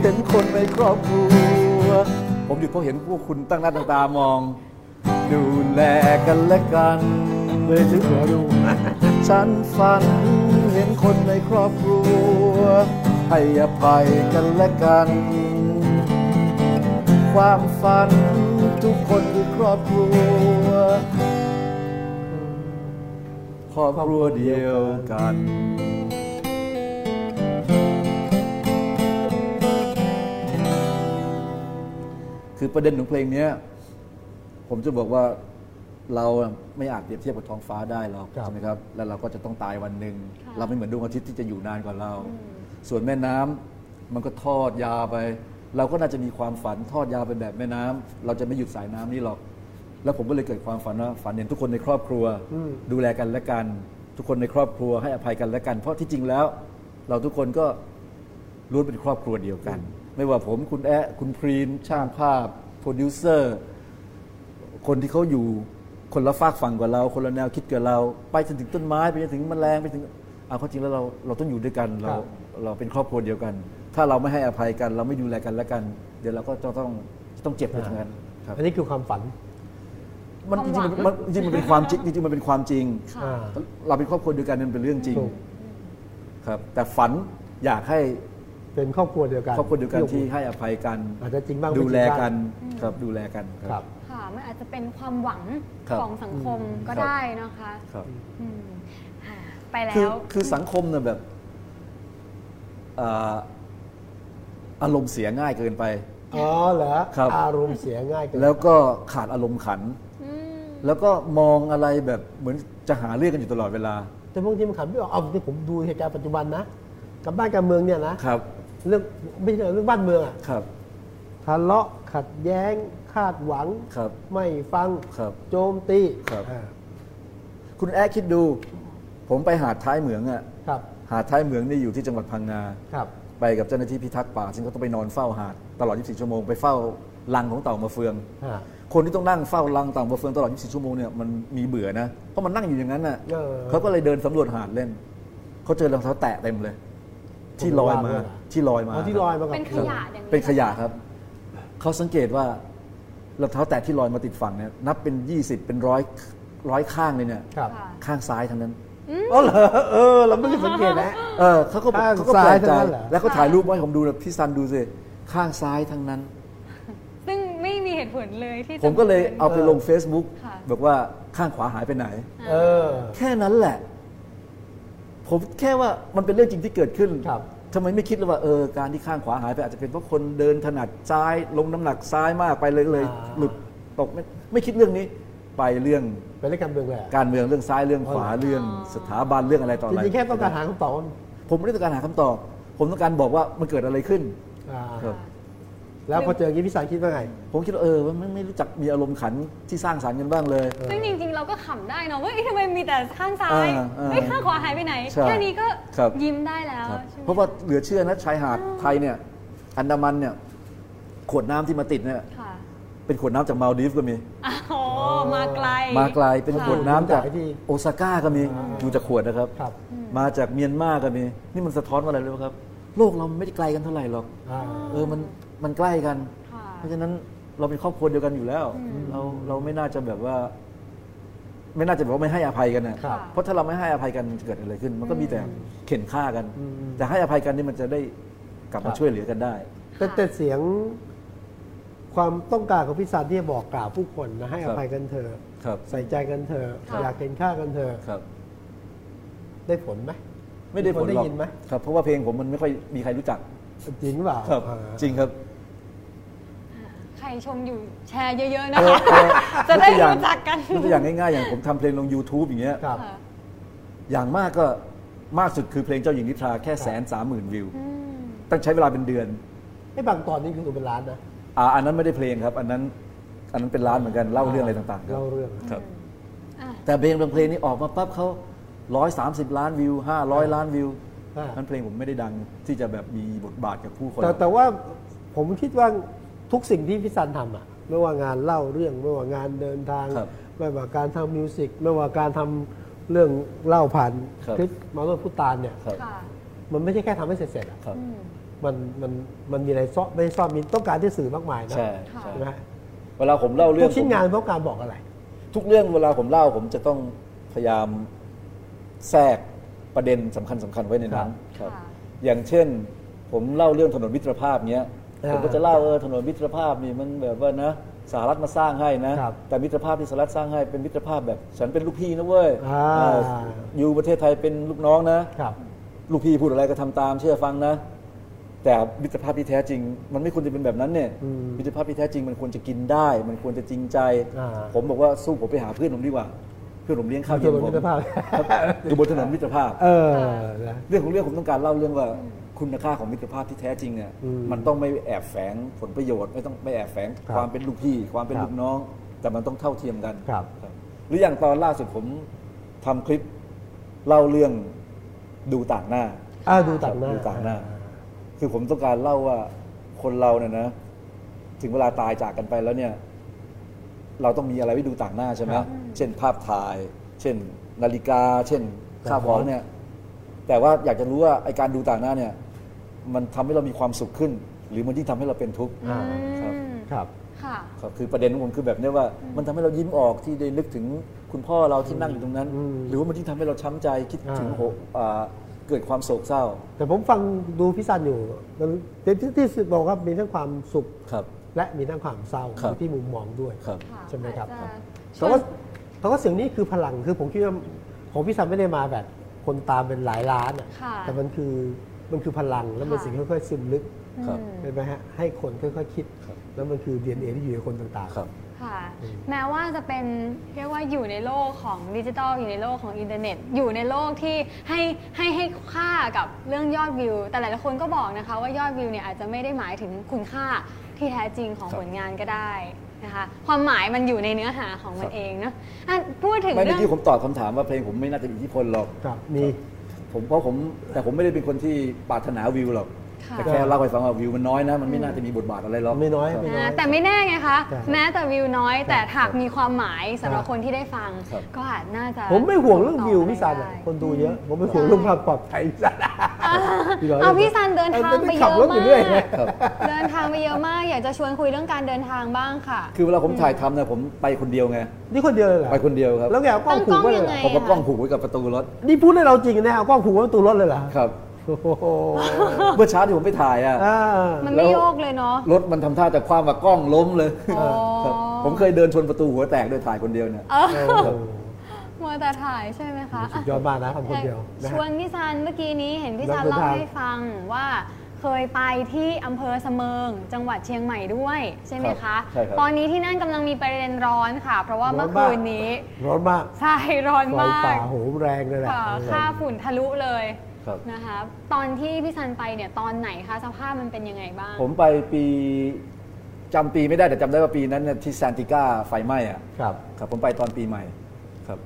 เห็นคนในครอบครัว ผมหยุดเพราะเห็นพวกคุณตั้งหน้าตั้งตามอง ดูแลกันและกันเลยถึงหัวดู ฉันฝันเห็นคนในครอบครัว ให้อภัยกันและกัน ความฝันทุกคนคือครอบครัว ครอบครัวเดียวกันคือประเด็นของเพลงเนี้ยผมจะบอกว่าเราไม่อาจเปรียบเทียบกับท้องฟ้าได้หรอกครับใช่ไหมครับ แล้วเราก็จะต้องตายวันหนึ่งค่ะเราไม่เหมือนดวงอาทิตย์ที่จะอยู่นานกว่าเรา ส่วนแม่น้ำมันก็ทอดยาวไป เราก็น่าจะมีความฝันทอดยาวไปแบบแม่น้ำเราจะไม่หยุดสายน้ำนี้หรอก แล้วผมก็เลยเกิดความฝันว่าฝันเห็นทุกคนในครอบครัวอืมดูแลกันและกัน ทุกคนในครอบครัวให้อภัยกันและกัน เพราะที่จริงแล้ว เราทุกคนก็ล้วนเป็นครอบครัวเดียวกัน ไม่ว่าผมคุณแอะคุณพรีนช่างภาพโปรดิวเซอร์คนที่เขาอยู่คนละฝากฝั่งกว่าเรา คนละแนวคิดกับเรา ไปจนถึงต้นไม้ไปจนถึงแมลงไปถึงเอาเข้าจริงแล้วเราเราต้องอยู่ด้วยกันเราครับ เราเป็นครอบครัวเดียวกัน ถ้าเราไม่ให้อภัยกัน เราไม่ดูแลกันและกัน เดี๋ยวเราก็จะต้องต้องเจ็บไปทั้งนั้นครับอันนี้คือความฝัน มันจริงๆมันจริงๆมันเป็นความจริงจริงๆมันเป็นความจริงค่ะอ่าเราเป็นครอบครัวเดียวกันมันเป็นเรื่องจริงถูกครับ แต่ฝันอยากให้เป็นครอบครัวเดียวกันครอบครัวเดียวกันที่ให้อภัยกันอาจจะจริงบ้างไม่ดูแลจริงบ้างกันครับดูแลกันครับค่ะมันอาจจะเป็นความหวังครับของสังคมก็ครับได้นะคะครับอืมค่ะไปแล้คือวคือสังคมเนี่ยแบบ อ่าอารมณ์เสียง่ายเกินไป อ๋อเหรอครับ อารมณ์เสียง่ายเกินแล้วก็ขาดอารมณ์ขัน อืมแล้วก็มองอะไรแบบเหมือนจะหาเรื่องกันอยู่ตลอดเวลาแต่บางทีมันขันไม่ออกเอาที่ผมดูเหตุการณ์ปัจจุบันนะกับบ้านการเมืองเนี่ยนะครับเรื่องไม่ใช่เรื่องบ้านเมืองอะครับทะเลาะขัดแย้งคาดหวัง ครับ ไม่ฟัง ครับโจมตีครับ อ่าคุณแอ๊คิดดู ผมไปหาดท้ายเหมืองอะ ครับ หาดท้ายเหมืองนี่อยู่ที่จังหวัดพังงาครับไปกับเจ้าหน้าที่พิทักษ์ป่าซึ่งเขาต้องไปนอนเฝ้าหาดตลอด 24 ชั่วโมงไปเฝ้ารังของเต่ามาเฟืองอ่าคนที่ต้องนั่งเฝ้ารังเต่ามาเฟืองตลอด 24 ชั่วโมงเนี่ยมันมีเบื่อนะเพราะมันนั่งอยู่อย่างนั้นน่ะเออเขาก็เลยเดินสำรวจหาดเล่นเขาเจอรองเท้าแตะเต็มเลย ที่ลอยมาผมว่าด้วยเหรอ ที่ลอยมาอ๋อที่ลอยมากับเป็นขยะอย่างนี้เป็นขยะครับเขาสังเกตว่ารองเท้าแตะที่ลอยมาติดฝั่งเนี่ยนับเป็น 20 เป็นร้อยร้อยข้างเลยเนี่ย ครับ ค่ะ ข้างซ้ายทั้งนั้น อ๋อเหรอเออเราไม่ได้สังเกตนะเออเขาก็ข้างเขาก็ซ้าแปลยกใจทั้งนั้นเหรอ แล้วเขาถ่ายรูปมาให้ผมดูนะพี่ซันดูสิข้างซ้ายทั้งนั้น ซึ่งไม่มีเหตุผลเลยที่จะ ผมก็เลยเอาไปลง Facebook ค่ะ บอกว่าข้างขวาหายไปไหน เออ แค่นั้นแหละ ผมแค่ว่ามันเป็นเรื่องจริงที่เกิดขึ้นครับ ทำไมไม่คิดเลยว่าเออการที่ข้างขวาหายไปอาจจะเป็นเพราะคนเดินถนัดซ้าย ลงน้ำหนักซ้ายมากไปเลยเลยอ่าหลุดตกไม่ไม่คิดเรื่องนี้ ไปเรื่องเป็นเรื่องการเมืองเลยอะการเมืองเรื่องซ้ายเรื่องขวาอ๋อเรื่องสถาบันเรื่องอะไรต่อจอะไรริงๆแค่ต้องการหาคำตอบผมไม่ได้ต้องการหาคำตอบ ผมต้องการบอกว่ามันเกิดอะไรขึ้นอ่าครับแล้วพอเจออย่างนี้พี่สายคิดว่าไง ผมคิดว่าเออมันไม่รู้จักมีอารมณ์ขันที่สร้างสรรค์กันบ้างเลยซึ่งจริง ๆ เราก็ขำได้เนาะว่าเอ๊ะทำไมมีแต่ข้างซ้ายอ่าอ่าไม่ข้างขวาหายไปไหนใช่แค่นี้ก็ครับยิ้มได้แล้วครับใช่ไหมเพราะว่าเหลือเชื่อนะชายหาดไทยเนี่ย อันดามันเนี่ยขวดน้ำที่มาติดเนี่ยค่ะ เป็นขวดน้ำจากมาลดีฟก็มี อ๋อ มาไกล มาไกลเป็นค่ะขวดน้ำจากจากที่โอซาก้าก็มีดูจากขวดนะครับ ครับ มาจากเมียนมาก็มี นี่มันสะท้อนว่าอะไรรู้ไหมครับ โลกเราไม่ได้ไกลกันเท่าไหร่หรอก อ่า เออมันมันใกล้กัน ค่ะเพราะฉะนั้นเราเป็นครอบครัวเดียวกันอยู่แล้ว เราเราไม่น่าจะแบบว่า ไม่น่าจะแบบว่าไม่ให้อภัยกันนะครับ เพราะถ้าเราไม่ให้อภัยกันจะเกิดอะไรขึ้น มันก็มีแต่เข็นฆ่ากัน อืม แต่ให้อภัยกันนี่มันจะได้กลับครัมาบช่วยเหลือกันได้ แต่แต่เสียง ความต้องการของพี่ซันที่จะบอกกล่าวผู้คนนะให้อภัยกันเถอะครับใส่ใจกันเถอะค่ะอยากเห็นค่ากันเถอะครับได้ผลไหมไม่ได้ผลคนได้หรอกยินไหมครับ เพราะว่าเพลงผมมันไม่ค่อยมีใครรู้จัก จริงเปล่าครับอ่าจริงครับ ใครชมอยู่แชร์เยอะๆนะคะจะได้ยตัวอย่างรู้จักกันยกตัวอย่างง่ายๆ อย่างผมทำเพลงลง YouTube อย่างเงี้ยครับค่ะอย่างมากก็มากสุดคือเพลงเจ้าหญิงนิทราแค่แสนสามหมื่นวิวอืมต้องใช้เวลาเป็นเดือนไอ้บางตอนนี้คือตัวเป็นล้านนะ อ่าอันนั้นไม่ได้เพลงครับ อันนั้นอันนั้นเป็นร้านเหมือนกันเล่าเรื่องอะไรต่างๆครัเล่าบเรื่องครับ อะแต่เพลงบางเพลงนี้ออกมาปั๊บเขาร้อยสามสิบล้านวิวห้าร้อยล้านวิวอ่า นั้นเพลงผมไม่ได้ดังที่จะแบบมีบทบาทกับผู้คนแต่แต่ว่าผมคิดว่าทุกสิ่งที่พี่ซันทำอะไม่ว่างานเล่าเรื่องไม่ว่างานเดินทาง ครับ ไม่ว่าการทำมิวสิกไม่ว่าการทำเรื่องเล่าผ่านครับ คลิปมาโนพุตานเนี่ย ครับ ค่ะมันไม่ใช่แค่ทำให้เสร็จๆอะครับ อืม มันมันมันมีอะไรซ่อนไม่ซ่อนมีต้องการที่สื่อมากมายนะใช่ค่ะใช่ใช่ไหมฮะเวลาผมเล่าเรื่ทุองกชิ้นผมงานเพราะการบอกอะไร ทุกเรื่องเวลาผมเล่าผมจะต้องพยายามแทรกประเด็นสำคัญสำคัญไว้ในนั้นครับ ค่ะ อย่างเช่น ผมเล่าเรื่องถนนมิตรภาพเนี้ยอ่าผมก็จะเล่าเออถนนมิตรภาพนี่มันแบบว่านะสหรัฐมาสร้างให้นะครับแต่มิตรภาพที่สหรัฐสร้างให้เป็นมิตรภาพแบบ ฉันเป็นลูกพี่นะเว้ยอ่า เอออยู่ประเทศไทยเป็นลูกน้องนะ ครับ ลูกพี่พูดอะไรก็ทำตามเชื่อฟังนะ แต่มิตรภาพที่แท้จริง มันไม่ควรจะเป็นแบบนั้นเนี่ยอืมมิตรภาพที่แท้จริงมันควรจะกินได้ มันควรจะจริงใจอ่าผมบอกว่าสู้ผมไปหาเพื่อนผมดีกว่าเพื่อนผมเลี้ยงข้าวเย็นถนนผมิมตรภาพอยู่บนถนนมิตรภาพเออนะเรื่องของเรื่องผมต้องการเล่าเรื่องว่าคุณค่าของมิตรภาพที่แท้จริงเนี่ยอืมมันต้องไม่แอบแฝงผลประโยชน์ไม่ต้องไม่แอบแฝงครับความเป็นลูกพี่ความเป็นครับลูกน้อง แต่มันต้องเท่าเทียมกันครับครับหรืออย่างตอนล่าสุดผมทำคลิปเล่าเรื่องดูต่างหน้าอ่าดูต่างหน้าดูต่างหน้า คือผมต้องการเล่าว่าคนเราเนี่ยนะ ถึงเวลาตายจากกันไปแล้วเนี่ย เราต้องมีอะไรไว้ดูต่างหน้าใช่ไหมครับเช่น ภาพถ่าย เช่น นาฬิกา เช่นครับข้าวของเนี่ย แต่ว่าอยากจะรู้ว่าไอการดูต่างหน้าเนี่ย มันทำให้เรามีความสุขขึ้น หรือมันยิ่งทำให้เราเป็นทุกข์อ่าครับอืมครับค่ะครับคือประเด็นของผมคือแบบเนี้ยว่า มันทำให้เรายิ้มออกที่ได้นึกถึงคุณพ่อเราที่นั่งอยู่ตรงนั้นอืมหรือว่ามันยิ่งทำให้เราช้ำใจคิดถึงอ่าโหอ่า เกิดความโศกเศร้า แต่ผมฟังดูพี่ซันอยู่มันที่ที่ที่สุดบอกว่ามีทั้งความสุขครับ และมีทั้งความเศร้าครับอยู่ที่มุมมองด้วยครับค่ะใช่ไหมครับอาจจะแต่ว่าแต่ว่าเสียงนี้คือพลังคือผมคิดว่าของพี่ซันไม่ได้มาแบบ คนตามเป็นหลายล้านอะค่ะ แต่มันคือมันคือพลังแล้วมันค่ะสิ่งที่ค่อยๆซึมลึกครับ อืม ใช่ไหมฮะให้คนค่อยๆคิด ครับแล้วมันคือ DNA ที่อยู่ในคนต่างครับ ค่ะ แม้ว่าจะเป็นเรียกว่าอยู่ในโลกของดิจิทัลอยู่ในโลกของอินเทอร์เน็ต อยู่ในโลกที่ให้ให้ให้ค่ากับเรื่องยอดวิว แต่หลายๆคนก็บอกนะคะว่ายอดวิวเนี่ยอาจจะไม่ได้หมายถึงคุณค่าที่แท้จริงของครับผลงานก็ได้นะคะความหมายมันอยู่ในเนื้อหาของมัครันบเองเนาะอะพูดถึงไม่เรื่เมื่อองกี้ผมตอบคำถามว่าเพลงผมไม่น่าจะมีอิทธิพลหรอกๆครับมีผมเพราะผมแต่ผมไม่ได้เป็นคนที่ปรารถนาวิวหรอกค่ะ แต่แค่เล่าให้ฟังว่าวิวมันน้อยนะ มันไม่น่าจะมีบทบาทอะไรหรอกไม่น้อยครับไม่น้อยอ่าแต่ไม่แน่ไงคะใช่แม้แต่วิวน้อย แต่ครับหากมีความหมายสำหรับครับคนที่ได้ฟังครับก็อาจน่าจะ ผมไม่ห่วงเรื่องวิวต่พี่ซันอะได้คนดูเยอะ ผมไม่ห่วงเรื่องความปลอดภัยพี่ซันพี่ร้ยเอาพี่ซันเดินทางไปเยขับอะรถอมายู่เรื่อยไงกเดินทางไปเยอะมาก อยากจะชวนคุยเรื่องการเดินทางบ้างค่ะ คือเวลาผมถ่ายทำเนี่ยผมไปคนเดียวไง นี่คนเดียวเลยเหรอ ไปคนเดียวครับ แล้วแกเอากล้องผูกไว้เลยเหรอตั้งกล้องยังไงผมก็กล้องผูกไว้กับประตูรถ นี่พูดให้เราจริงนะเอากล้องผูกไว้ประตูรถเลยเหรอ ครับโอ้โห เมื่อเช้าที่ผมไปถ่ายอะอ่ามันแล้ไม่วโยกเลยเนาะรถมันทำท่าจะคว้างมากล้องล้มเลยอ๋อครับผมเคยเดินชนประตูหัวแตกโดยถ่ายคนเดียวเนี่ยเออครับมัวแต่ถ่ายใช่ไหมคะสุดยอดมากนะทำคนเดียวนะชฮะวนพี่ซันเมื่อกี้นี้เห็นพี่ซันนักเดินเล่าทางให้ฟังว่าเคยไปที่อำเภอเสมิง จังหวัดเชียงใหม่ด้วยใช่ไหมครัคะบใช่ครับตอนนี้ที่นั่นกำลังมีประเด็นร้อนค่ะ เพราะว่าเมื่อร้อนมากคืนนี้ ร้อนมาก ใช่ ร้อนไฟมาป่ากโหมแรงเลยแหละค่ะค่าฝุ่นทะลุเลย ครับนะคะตอนที่พี่ซันไปเนี่ยตอนไหนคะสภาพมันเป็นยังไงบ้าง ผมไปปีจำปีไม่ได้แต่จำได้ว่าปีนั้นเนี่ยที่ซานติก้าไฟไหม้อะครับ ครับผมไปตอนปีใหม่ครับ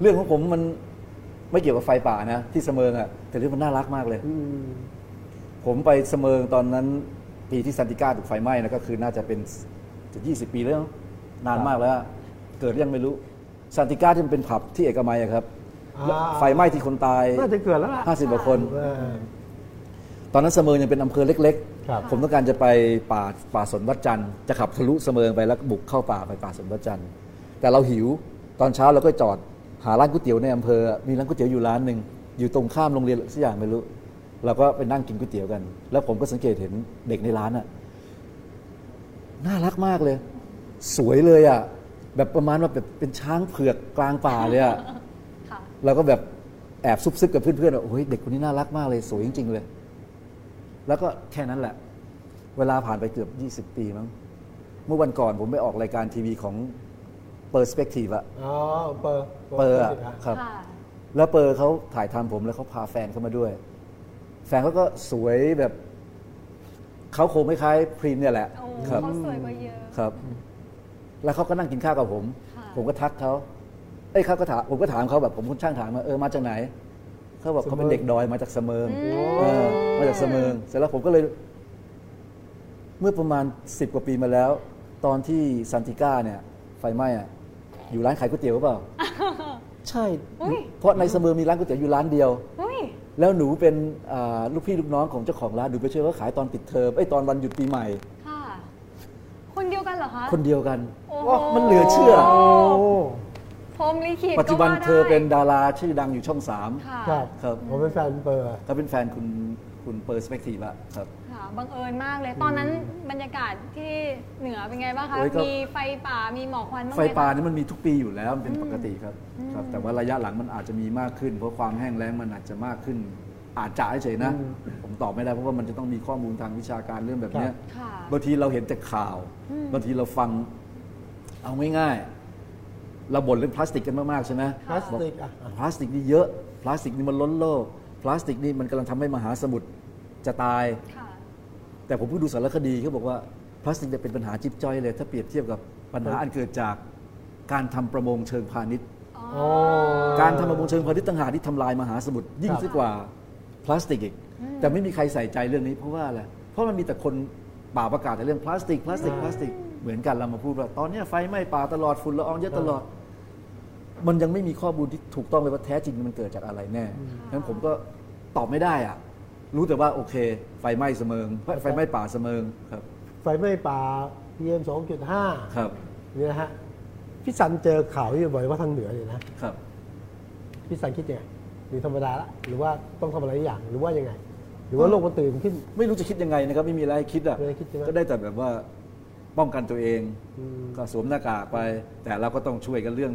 เรื่องของผมมันไม่เกี่ยวกับไฟป่านะ ที่เสมิงอะแต่เรื่องมันน่ารักมากเลยอืมผมไปเสมิงตอนนั้น ปีที่ซันติก้าถูกไฟไหม้นะก็คือน่าจะเป็นจะยี่สิบปีแล้วเนอะนานมากแล้วอะเกิดยังไม่รู้ซันติก้าที่มันเป็นผับที่เอกมัยอะครับอ่า ไฟไหม้ที่คนตายน่าจะเกิดแล้วล่ะห้าสิบกว่าคนเออตอนนั้นเสมิงยังเป็นอำเภอเล็กครับๆผมต้องการจะไปป่าป่าสนวัดจันทร์จะขับทะลุเสมิงไปแล้วบุกเข้าป่าไปป่าสนวัดจันทร์แต่เราหิวตอนเช้าเราก็จอดหาร้านก๋วยเตี๋ยวในอำเภอ มีร้านก๋วยเตี๋ยวอยู่ร้านหนึ่งอยู่ตรงข้ามโรงเรียนสักอย่างไม่รู้เราก็ไปนั่งกินก๋วยเตี๋ยวกัน แล้วผมก็สังเกตเห็นเด็กในร้านอะน่ารักมากเลย สวยเลยอะแบบประมาณว่าแบบเป็นช้างเผือกกลางป่าเลยอะค่ะ เราก็แบบแอบซุบซิบกับเพื่อนๆว่าโอ้ยเด็กคนนี้น่ารักมากเลยสวยจริง ๆ เลย แล้วก็แค่นั้นแหละ เวลาผ่านไปเกือบ 20 ปีมั้งเมื่อวันก่อนผมไปออกรายการทีวีของ Perspective อะอ๋อเปอร์เปอร์อะสิฮะครับค่ะแล้วเปอร์เขาถ่ายทำผมแล้วเขาพาแฟนเข้ามาด้วย แฟนเขาก็สวยแบบเขาคงไม่คล้ายพรีมเนี่ยแหละโอ้ครับเขาสวยกว่าเยอะครับ แล้วเขาก็นั่งกินข้าวกับผมค่ะผมก็ทักเขา เอ้ยเขาก็ถามผมก็ถามเขาแบบผมคุณช่างถามมาเออมาจากไหนเขาบอกเขาเป็นเด็กดอยมาจากเสมิงเออมาจากเสมิงเสร็จแล้วผมก็เลย เมื่อประมาณสิบกว่าปีมาแล้ว ตอนที่ซันติก้าเนี่ย ไฟไหม้อะอยู่ร้านขายก๋วยเตี๋ยวหรือเปล่า ใช่อุ๊ยเพราะในเสมิงมีร้านก๋วยเตี๋ยวอยู่ร้านเดียวอุ้ยแล้วหนูเป็นอ่าลูกพี่ลูกน้องของเจ้าของร้านหนูไปช่วยเขาขายตอนปิดเทอมไอ้ยตอนวันหยุดปีใหม่ค่ะคนเดียวกันเหรอคะ คนเดียวกันโอ้โหมันเหลือเชื่อโอ้ พรหมลิขิตปัจจุบันก็ว่าได้เธอเป็นดาราชื่อดังอยู่ช่องสามค่ะครับครับผมเป็นแฟนเปอร์ก็เป็นแฟนคุณคุณเปอร์สเปกทีฟอะครับค่ะบังเอิญมากเลยตอนนั้นบรรยากาศที่เหนือเป็นไงบ้างคะโอ้ยก็มีไฟป่ามีหมอกควันบ้างไฟไหมคะป่านี่มันมีทุกปีอยู่แล้วมันเป็นปกติครับครับ แต่ว่าระยะหลังมันอาจจะมีมากขึ้น เพราะความแห้งแล้งมันอาจจะมากขึ้น อาจจะเฉยๆนะ ผมตอบไม่ได้เพราะว่ามันจะต้องมีข้อมูลทางวิชาการเรื่องแบบเนี้ยค่ะบางทีเราเห็นแต่ข่าวบางทีเราฟังเอาง่ายๆ เราบ่นเรื่องพลาสติกกันมาก ๆ ใช่ไหมพลาสติกอะพลาสติกนี่เยอะ พลาสติกนี่มันล้นโลก พลาสติกนี่มันกำลังทำให้มหาสมุทรจะตาย ค่ะ แต่ผมเพิ่งดูสารคดีเขาบอกว่าพลาสติกเนี่ยเป็นปัญหาจิ๊บจ้อยเลย ถ้าเปรียบเทียบกับปัญหาอันเกิดจากการทำประมงเชิงพาณิชย์โอ้ การทำประมงเชิงพาณิชย์ต่างหากที่ทำลายมหาสมุทรยิ่งครับยิ่งกว่าพลาสติกอีก แต่ไม่มีใครใส่ใจเรื่องนี้เพราะว่าอะไรเพราะมันมีแต่คนป่าประกาศแต่เรื่องพลาสติกพลาสติกพลาสติกเหมือนกันเรามาพูดว่าตอนเนี้ยไฟไหม้ป่าตลอดฝุ่นละอองเยอะตลอด มันยังไม่มีข้อมูลที่ถูกต้องเลยว่าแท้จริงมันเกิดจากอะไรแน่งั้นผมก็ตอบไม่ได้อะรู้แต่ว่าโอเค ไฟไหม้เสมิง ไฟไหม้ป่าเสมิงครับ ไฟไหม้ป่า PM 2.5 ครับนี่นะฮะพี่สันเจอข่าวที่บ่อยว่าทางเหนือเนี่ยนะครับพี่สันคิดยังไงหรือธรรมดาละหรือว่าต้องทำอะไรอย่างหรือว่ายังไง หรือว่าโลกมันตื่นขึ้น ไม่รู้จะคิดยังไงนะครับ ไม่มีอะไรให้คิดอะไม่ได้คิดใช่ไหมก็ได้แต่แบบว่าป้องกันตัวเองอืมก็สวมหน้ากากไป แต่เราก็ต้องช่วยกันเรื่อง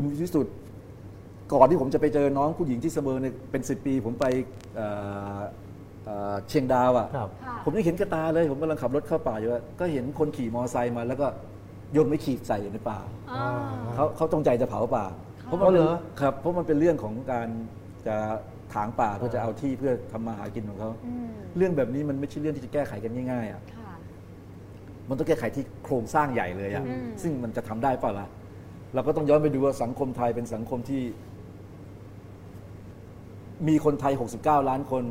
คุณวิสุทธิ์ก่อนที่ผมจะไปเจอน้องผู้หญิงที่เสมอเนี่ยเป็นสิปี ผมไปเอ่อเอ่อเชียงดาวอะ ครับค่ะ ผมยังเห็นกระตาเลย ผมกำลังขับรถเข้าป่าอยู่อะก็เห็นคนขี่มอไซค์มา แล้วก็โยนไม่ขีดใส่ในป่า อ่าเขาเขาจงใจจะเผาป่า เพราะอ๋มัอนเหเป็รนอครับเพราะมันเป็นเรื่องของการจะถางป่าเพื่อจะเอาที่เพื่อทำมาหากินของเขาอืมเรื่องแบบนี้มันไม่ใช่เรื่องที่จะแก้ไขกันง่ายๆอะค่ะ มันต้องแก้ไขที่โครงสร้างใหญ่เลยอะอืม ซึ่งมันจะทำได้เปล่าล่ะ เราก็ต้องย้อนไปดูว่าสังคมไทยเป็นสังคมที่ มีคนไทย 69 ล้านคน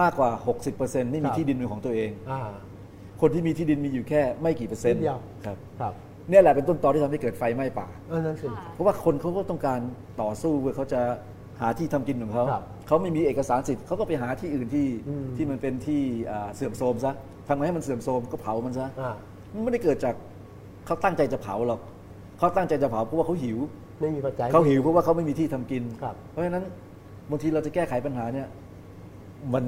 มากกว่า 60%ไม่มีครับที่ดินเป็นของตัวเองอ่าคนที่มีที่ดินมีอยู่แค่ไม่กี่เปอร์เซ็นต์นิดเดียวครับครับเนี่ยแหละเป็นต้นตอที่ทำให้เกิดไฟไหม้ป่าเออนั่นสิค่ะเพราะว่าคนเขาก็ต้องการต่อสู้เพื่อเขาจะหาที่ทำกินของเขาครับเขาไม่มีเอกสารสิทธิ์เขาก็ไปหาที่อื่นที่อืมที่มันเป็นที่อ่าเสื่อมโทรมซะทำไงให้มันเสื่อมโทรมก็เผามันซะอ่ามันไม่ได้เกิดจากเขาตั้งใจจะเผาหรอก เขาตั้งใจจะเผาเพราะว่าเขาหิว ไม่มีปัจจัย เขาหิวเพราะว่าเขาไม่มีที่ทำกิน ครับ เพราะฉะนั้นบางทีเราจะแก้ไขปัญหาเนี่ย มัน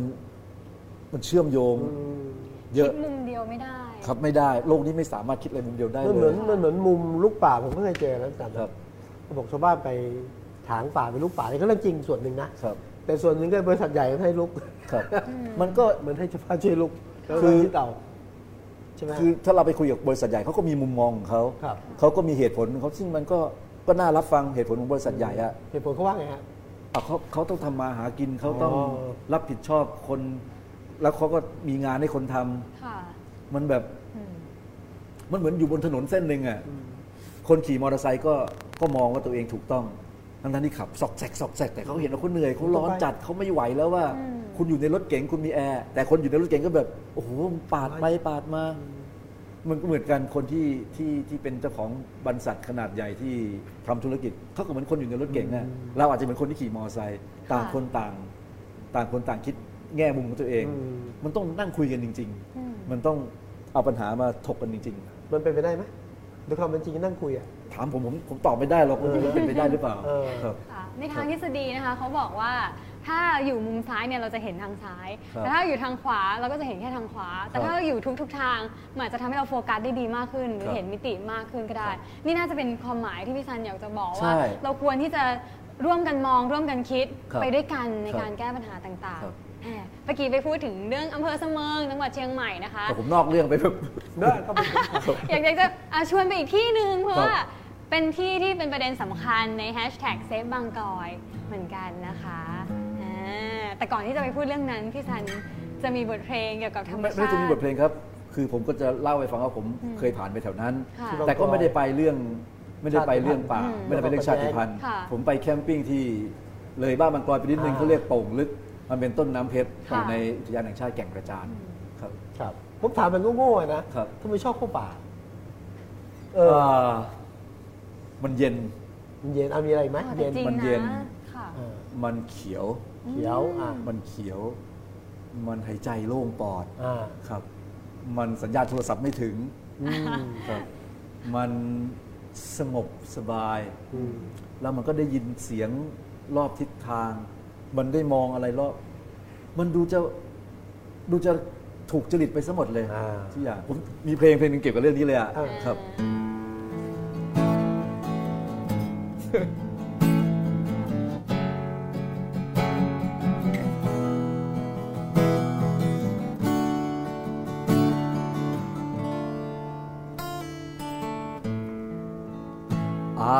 มันเชื่อมโยงอืมเยอะ คิดมุมเดียวไม่ได้ ครับไม่ได้โลกนี้ไม่สามารถคิดอะไรมุมเดียวได้มันเหเลมือยนมันเหมือนมุมลูกป่าผมก็เคยเจอแล้วแต่ครับ เขาบอกชาวบ้านไปถางป่าเป็นลูกป่านี่ก็เรื่องจริงส่วนหนึ่งนะครับ แต่ส่วนหนึ่งก็บริษัทใหญ่ให้ลุกครับ มันก็ เหมือนให้ชาวบ้านช่วยลุกแล้วคืก็อที่เต่า ใช่ไหมคือถ้าเราไปคุยกับบริษัทใหญ่เขาก็มีมุมมองของเขาครับเขาก็มีเหตุผลของเขาซึ่งมันก็ก็น่ารับฟังเหตุผลของบริษัทใหญ่อะเหตุผลเขาว่าไงฮะอะเขาเขาต้องทำมาหากินเขาต้องอ๋อรับผิดชอบคน แล้วเขาก็มีงานให้คนทำค่ะมันแบบอืมมันเหมือนอยู่บนถนนเส้นหนึ่งอะคนขี่มอเตอร์ไซค์ก็ก็มองว่าตัวเองถูกต้อง ทั้งนั้นที่ขับซอกแซกซอกแซกแต่เขาเห็นว่าเขาเหนื่อยเขาร้อนจัดเขาไม่ไหวแล้วว่าอืมคุณอยู่ในรถเก๋งคุณมีแอร์แต่คนอยู่ในรถเก๋งก็แบบโอ้โหปาดไปปาดมา มันก็เหมือนกันคนที่ที่ที่เป็นเจ้าของบริษัทขนาดใหญ่ที่ทำธุรกิจเขาก็เหมือนคนอยู่ในรถเก๋งอะเราอาจจะเป็นคนที่ขี่มอเตอร์ไซค์ต่างคนต่าง ต่างคนต่างคิดแง่มุมของตัวเองอืมมันต้องนั่งคุยกันจริงอืมๆมันต้องเอาปัญหามาถกกันจริงมันเป็นไปได้ไหมโดยความเป็นจริงนั่งคุยอะๆ ถามผมผมผมตอบไม่ได้หรอกว่ามันเป็นไปได้หรือเปล่าเออครับค่ะในทางทฤษฎีนะคะเขาบอกว่าถ้าอยู่มุมซ้ายเนี่ยเราจะเห็นทางซ้ายครับแต่ถ้าอยู่ทางขวาเราก็จะเห็นแค่ทางขวา แต่ครับถ้าอยู่ทุกทุกๆทางมันอาจจะทำให้เราโฟกัสได้ดีมากขึ้น หรือครับเห็นมิติมากขึ้นก็ได้ นี่น่าจะเป็นความหมายที่พี่ซันอยากจะบอกใช่ว่า เราควรที่จะร่วมกันมอง ร่วมกันคิดครับไปด้วยกันในครับการแก้ปัญหาต่างครับๆแหมเมื่อกี้ไปพูดถึงเรื่องอำเภอสะเมิงจังหวัดเชียงใหม่นะคะแต่ผมนอกเรื่องไปแบบเนอะก็เป็นอยากอยากจะอะชวนไปอีกที่หนึ่งเพราะครับว่า เป็นที่ที่เป็นประเด็นสำคัญใน hashtag save บางกลอยเหมือนกันนะคะอ่าแต่ก่อนที่จะไปพูดเรื่องนั้น พี่ซันจะมีบทเพลงเกี่ยวกับธรรมไม่ชาไม่ติจะมีบทเพลงครับ คือผมก็จะเล่าให้ฟังว่าผมเคยผ่านไปแถวนั้น ค่ะแต่ก็ไม่ได้ไปเรื่องไม่ได้ไปเรื่องป่า อืมไม่ได้ไปเรื่องชาติพันธุ์ค่ะ ผมไปแคมปิ้งที่เลยบ้านบางกรไปนิดนึงอ่า เขาเรียกโป่งลึก มันเป็นต้นน้ำเพชรค่ะในอุทยานแห่งชาติแก่งกระจานครับ ครับผมถามมันโง่ๆอะนะครับ ทำไมชอบเข้าป่า เออา มันเย็น มันเย็นเอามีอะไรอีกไหมอ๋อแต่เย็นจริงมันเย็น นะค่ะเออมันเขียว เขียวอะมันเขียว มันหายใจโล่งปอดอ่าครับ มันสัญญาณโทรศัพท์ไม่ถึงอืมครับ มันสงบสบาย อืมแล้วมันก็ได้ยินเสียงรอบทิศทาง มันได้มองอะไรรอบ มันดูจะดูจะถูกจริตไปซะหมดเลยอ่า ทุกอย่างผมมีเพลงเพลงหนึงเกี่ยวกับเรื่องนี้เลยอะอ่า ครับ อ อา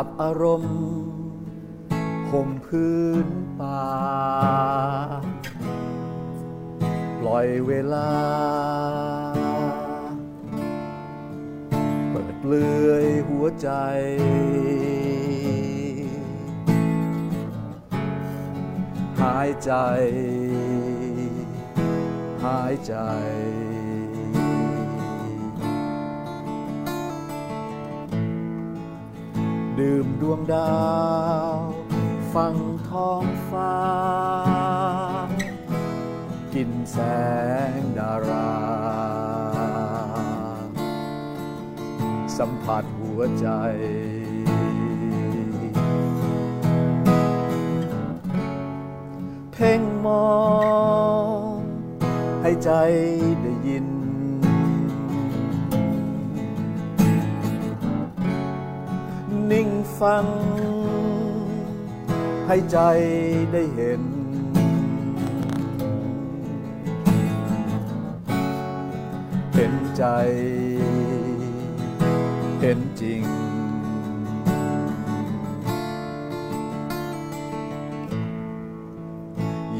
บอารมณ์ห่มพื้นป่า ปล่อยเวลา เปิดเปลือยหัวใจายใจ หายใจ ดื่มดวงดาว ฟังท้องฟ้า กินแสงดารา สัมผัสหัวใจ เพ่งมอง ให้ใจได้ยิน นิ่งฟัง ให้ใจได้เห็น เห็นใจ เห็นจริง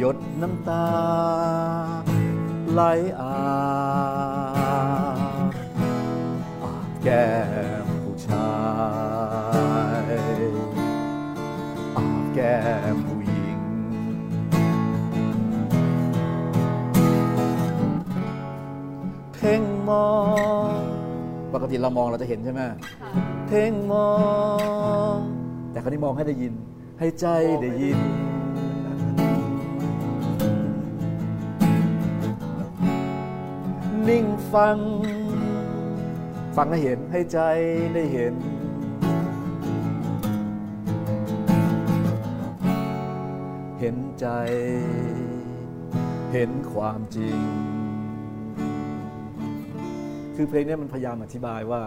ยดน้ำตา ไหลอาบอาบแก้มผู้ชายอาบแก้มผู้หญิง เพ่งมอง ปกติเรามองเราจะเห็นใช่ไหมค่ะเพ่งมอง แต่คราวนี้มองให้ได้ยิน ให้ใจได้ยิน นิ่งฟัง ฟังให้เห็นให้ใจได้เห็น เห็นใจ เห็นความจริง คือเพลงนี้มันพยายามอธิบายว่า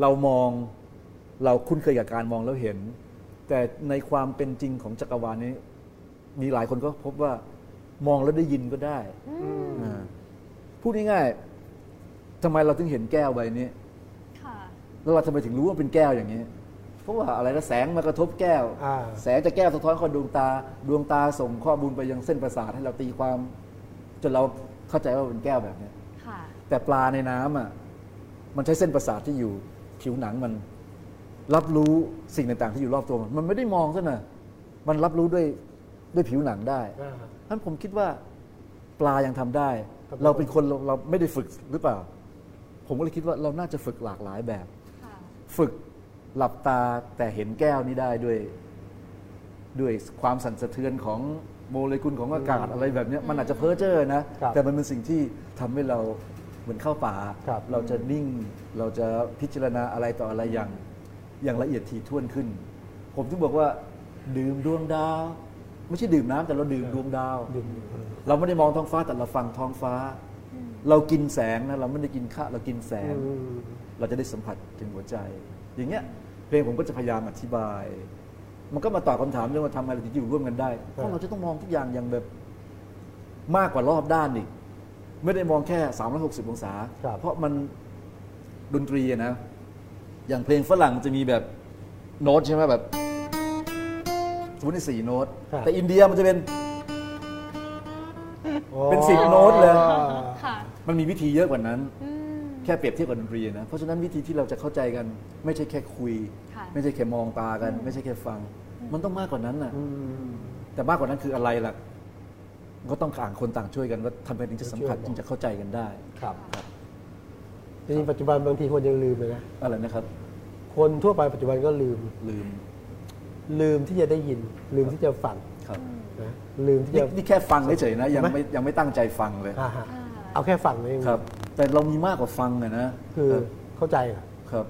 เรามองเราคุ้นเคยกับการมองแล้วเห็น แต่ในความเป็นจริงของจักรวาลนี้ มีหลายคนก็พบว่า มองแล้วได้ยินก็ได้อ่าพูดง่ายๆทำไมเราถึงเห็นแก้วใบนี้ ค่ะ แล้วเราทำไมถึงรู้ว่าเป็นแก้วอย่างนี้ เพราะว่าอะไรนะแสงมากระทบแก้ว อ่า แสงจากแก้วสะท้อนเข้าดวงตา ดวงตาส่งข้อมูลไปยังเส้นประสาทให้เราตีความ จนเราเข้าใจว่าเป็นแก้วแบบนี้ค่ะ แต่ปลาในน้ำอะมันใช้เส้นประสาทที่อยู่ผิวหนังมัน รับรู้สิ่งต่างๆที่อยู่รอบตัวมัน มันไม่ได้มองซะนะมันรับรู้ด้วยด้วยผิวหนังได้ อ่า ท่านผมคิดว่าปลายังทำได้ครับเราเป็นคนเราเราไม่ได้ฝึกหรือเปล่า ผมก็เลยคิดว่าเราน่าจะฝึกหลากหลายแบบค่ะฝึกหลับตาแต่เห็นแก้วนี้ได้ด้วย ด้วยความสั่นสะเทือนของโมเลกุลของอากาศอะไรแบบเนี้ยมันอาจจะเพ้อเจ้อนะครับแต่มันเป็นสิ่งที่ทำให้เราเหมือนเข้าป่าครับเราจะนิ่งเราจะพิจารณาอะไรต่ออะไรอย่างอย่างละเอียดถี่ถ้วนขึ้น ผมถึงบอกว่า ดื่มดวงดาว ไม่ใช่ดื่มน้ำแต่เราดื่มดวงดาวดื่มเราไม่ได้มองท้องฟ้าแต่เราฟังท้องฟ้า เรากินแสงนะเราไม่ได้กินข้าวเรากินแสงอืมเราจะได้สัมผัสถึงหัวใจ อย่างเงี้ยเพลงผมก็จะพยายามอธิบาย มันก็มาตอบคำถามเรื่องว่าทำไมเราถึงอยู่ร่วมกันได้เพราะเราจะต้องมองทุกอย่างอย่างแบบมากกว่ารอบด้านอีกไม่ได้มองแค่ 360 องศาครับเพราะมันดนตรีอะนะ อย่างเพลงฝรั่งจะมีแบบโน้ตใช่ไหมแบบส มมติในสี่โน้ต ครับ แต่อินเดียมันจะเป็น เป็นสิบโน้ตเลย ค่ะมันมีวิธีเยอะกว่านั้น อืม แค่เปรียบเทียบกับดนตรีนะ เพราะฉะนั้นวิธีที่เราจะเข้าใจกัน ไม่ใช่แค่คุย ค่ะ ไม่ใช่แค่มองตากัน ไม่ใช่แค่ฟัง มันต้องมากกว่านั้นน่ะ อืม แต่มากกว่านั้นคืออะไรล่ะ ก็ต้องต่างคนต่างช่วยกันว่าทำไมถึงจะสัมผัสช่วยบอกจึงจะเข้าใจกันได้ ครับจริงๆปัจจุบันบางทีคนยังลืมเลยนะ อะไรนะครับ คนทั่วไปปัจจุบันก็ลืม ลืม ลืมที่จะได้ยิน ลืมที่จะฟังครับนะลืมที่นี่จะนี่แค่ฟังเฉยๆนะยังเห็นไหมไม่ยังไม่ตั้งใจฟังเลย อ่าฮะเอาแค่ฟังเองครับ แต่เรามีมากกว่าฟังอะนะคือครับเข้าใจเหรอ ครับ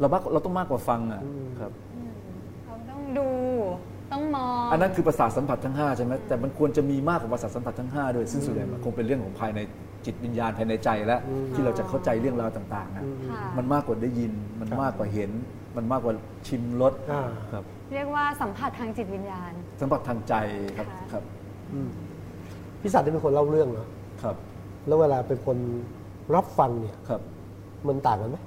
เรามากเราต้องมากกว่าฟังอะอืม ครับเราต้องดู ต้องมอง อันนั้นคือประสาทสัมผัสทั้ง 5 ใช่ไหมแต่มันควรจะมีมากกว่าประสาทสัมผัสทั้ง 5 ด้วยซึ่งส่วนใหญ่มันคงเป็นเรื่องของภายใน จิตวิญญาณภายในใจแล้วที่เราจะเข้าใจเรื่องราวต่างๆนะค่ะ มันมากกว่าได้ยิน มันมากกว่าเห็น มันมากกว่าชิมรสอ่า ครับเรียกว่าสัมผัสทางจิตวิญญาณ สัมผัสทางใจครับค่ะ ครับอืมพี่สัตว์นี่เป็นคนเล่าเรื่องเนาะครับแล้วเวลาเป็นคนรับฟังเนี่ย ครับ มันต่างกันไหม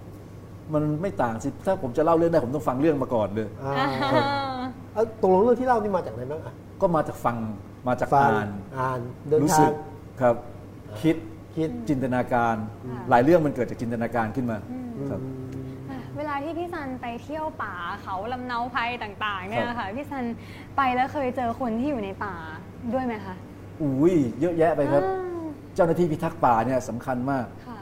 มันไม่ต่างสิถ้าผมจะเล่าเรื่องได้ผมต้องฟังเรื่องมาก่อนเลย อ่าเอ้าตกลงเรื่องที่เล่านี่มาจากไหนบ้างอะก็มาจากฟังมาจากฟังอ่าน อ่านเดินรู้ทาสึงกครับ คิด คิดจินตนาการค่ะหลายเรื่องมันเกิดจากจินตนาการขึ้นมาครับอะเวลาที่พี่ซันไปเที่ยวป่าเขาลำเนาไพรต่างๆเนี่ยครับค่ะพี่ซันไปแล้วเคยเจอคนที่อยู่ในป่าด้วยไหมคะอุ้ยเยอะแยะไปครับอ่าเจ้าหน้าที่พิทักษ์ป่าเนี่ยสำคัญมากค่ะ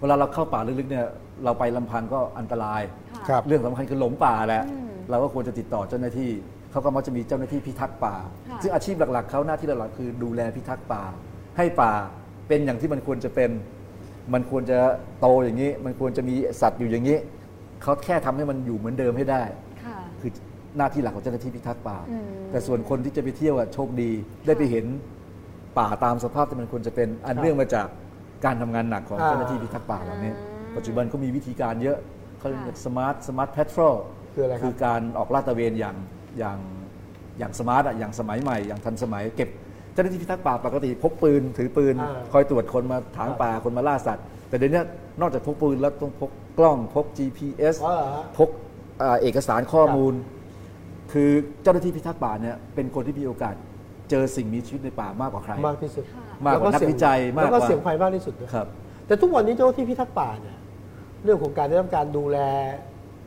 เวลาเราเข้าป่าลึกๆเนี่ยเราไปลำพังก็อันตรายค่ะครับเรื่องสำคัญคือหลงป่าแหละอืมเราก็ควรจะติดต่อเจ้าหน้าที่เขาก็มักจะมีเจ้าหน้าที่พิทักษ์ป่าค่ะซึ่งอาชีพหลักๆเขาหน้าที่หลักๆคือดูแลพิทักษ์ป่า ให้ป่า เป็นอย่างที่มันควรจะเป็น มันควรจะโตอย่างนี้ มันควรจะมีสัตว์อยู่อย่างนี้ เขาแค่ทำให้มันอยู่เหมือนเดิมให้ได้ค่ะคือหน้าที่หลักของเจ้าหน้าที่พิทักษ์ป่าอืมแต่ส่วนคนที่จะไปเที่ยวอะโชคดี ได้ไปเห็นป่าตามสภาพที่มันควรจะเป็น อันเนื่องมาจากการทำงานหนักของอ่าเจ้าหน้าที่พิทักษ์ป่าเหล่านี้อ่าปัจจุบันเขามีวิธีการเยอะเขาเรียกค่ะ smart smart patrol คืออะไรครับคือการออกลาดตระเวนอย่างอย่างอย่าง smart อะอย่างสมัยใหม่ อย่างทันสมัยเก็บเจ้าหน้าที่พิทักษ์ป่าปกติพกปืนถือปืนอ่าคอยตรวจคนมาถางป่าคนมาล่าสัตว์ แต่เดี๋ยวนี้นอกจากพกปืนแล้วต้องพกกล้องพก GPS อ๋อเหรอฮะพกอ่าเอกสารข้อมูล คือเจ้าหน้าที่พิทักษ์ป่าเนี่ยเป็นคนที่มีโอกาสเจอสิ่งมีชีวิตในป่ามากกว่าใคร มากที่สุดค่ะมากกว่านักวิจัยมากแล้วกก็ว่าเสี่ยงภัยมากที่สุดด้วยครับ แต่ทุกวันนี้เจ้าหน้าที่พิทักษ์ป่าเนี่ยเรื่องของการได้รับการดูแล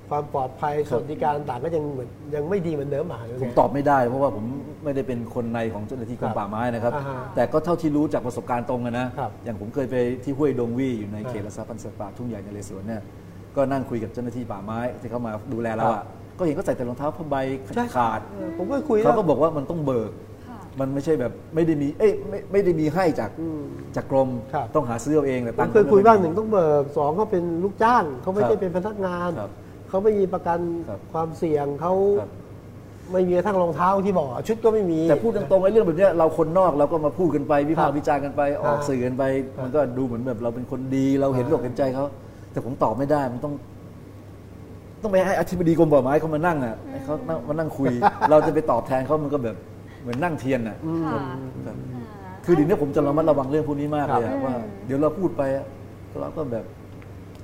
ความปลอดภัยคสรับวัสดิการต่างๆก็ยังเหมือนยังไม่ดีเหมือนเดิมอะหรือผมไงตอบไม่ได้ เพราะว่าผมไม่ได้เป็นคนในของเจ้าหน้าที่กรคมรับป่าไม้นะครับอ่าฮะแต่ก็เท่าที่รู้จากประสบการณ์ตรงอะนะครับอย่างผมเคยไปที่ห้วยดงวี่อยู่ในอ่าเขตรักษาพันธุ์สัตว์ป่าทุ่งใหญ่ในเลสวนเนี่ยก็นั่งคุยกับเจ้าหน้าที่ป่าไม้ที่เขามาดูแลเราครัอะบก็เห็นก็ใส่แต่รองเท้าผ้าใบใช่ขาดเออผมก็คุยเขาแล้วก็บอกว่ามันต้องเบิกค่ะมันไม่ใช่แบบไม่ได้มี เอ้ยไม่ไม่ได้มีให้จากอืมจากกรมครับต้องหาซื้อเอาเองแต่ผตัมงค์เคยคุยก็ไม่บ้างหมีนึ่งต้องเบิกสองเขาเป็นลูกจ้างเขาไม่ครัใช่บเป็นพนักงานครับ เขาไม่มีประกันครับความเสี่ยงเขาครับ ไม่มีกระทั่งรองเท้าที่บอกชุดก็ไม่มี แต่พูดตรงๆไอ้เรื่องแบบเนี้ยเราคนนอกเราก็มาพูดกันไปวิพากครัษ์บวิจารณ์กันไปออกอ่าสื่อกันไปครับมันก็ดูเหมือนแบบเราเป็นคนดีเราเห็นอ่าอกเห็นใจเขาแต่ผมตอบไม่ได้มันต้อง ต้องไปให้อธิบดีกรมป่าไม้เขามานั่งอะให้เขานั่งมานั่งคุย เราจะไปตอบแทนเขามันก็แบบเหมือนนั่งเทียนอะค่ะครับอ่าคือเดี๋ยวนี้ผมจะระมัดระวังเรื่องพวกนี้มากเลยครัอะบว่าอืมเดี๋ยวเราพูดไปอะเราก็แบบ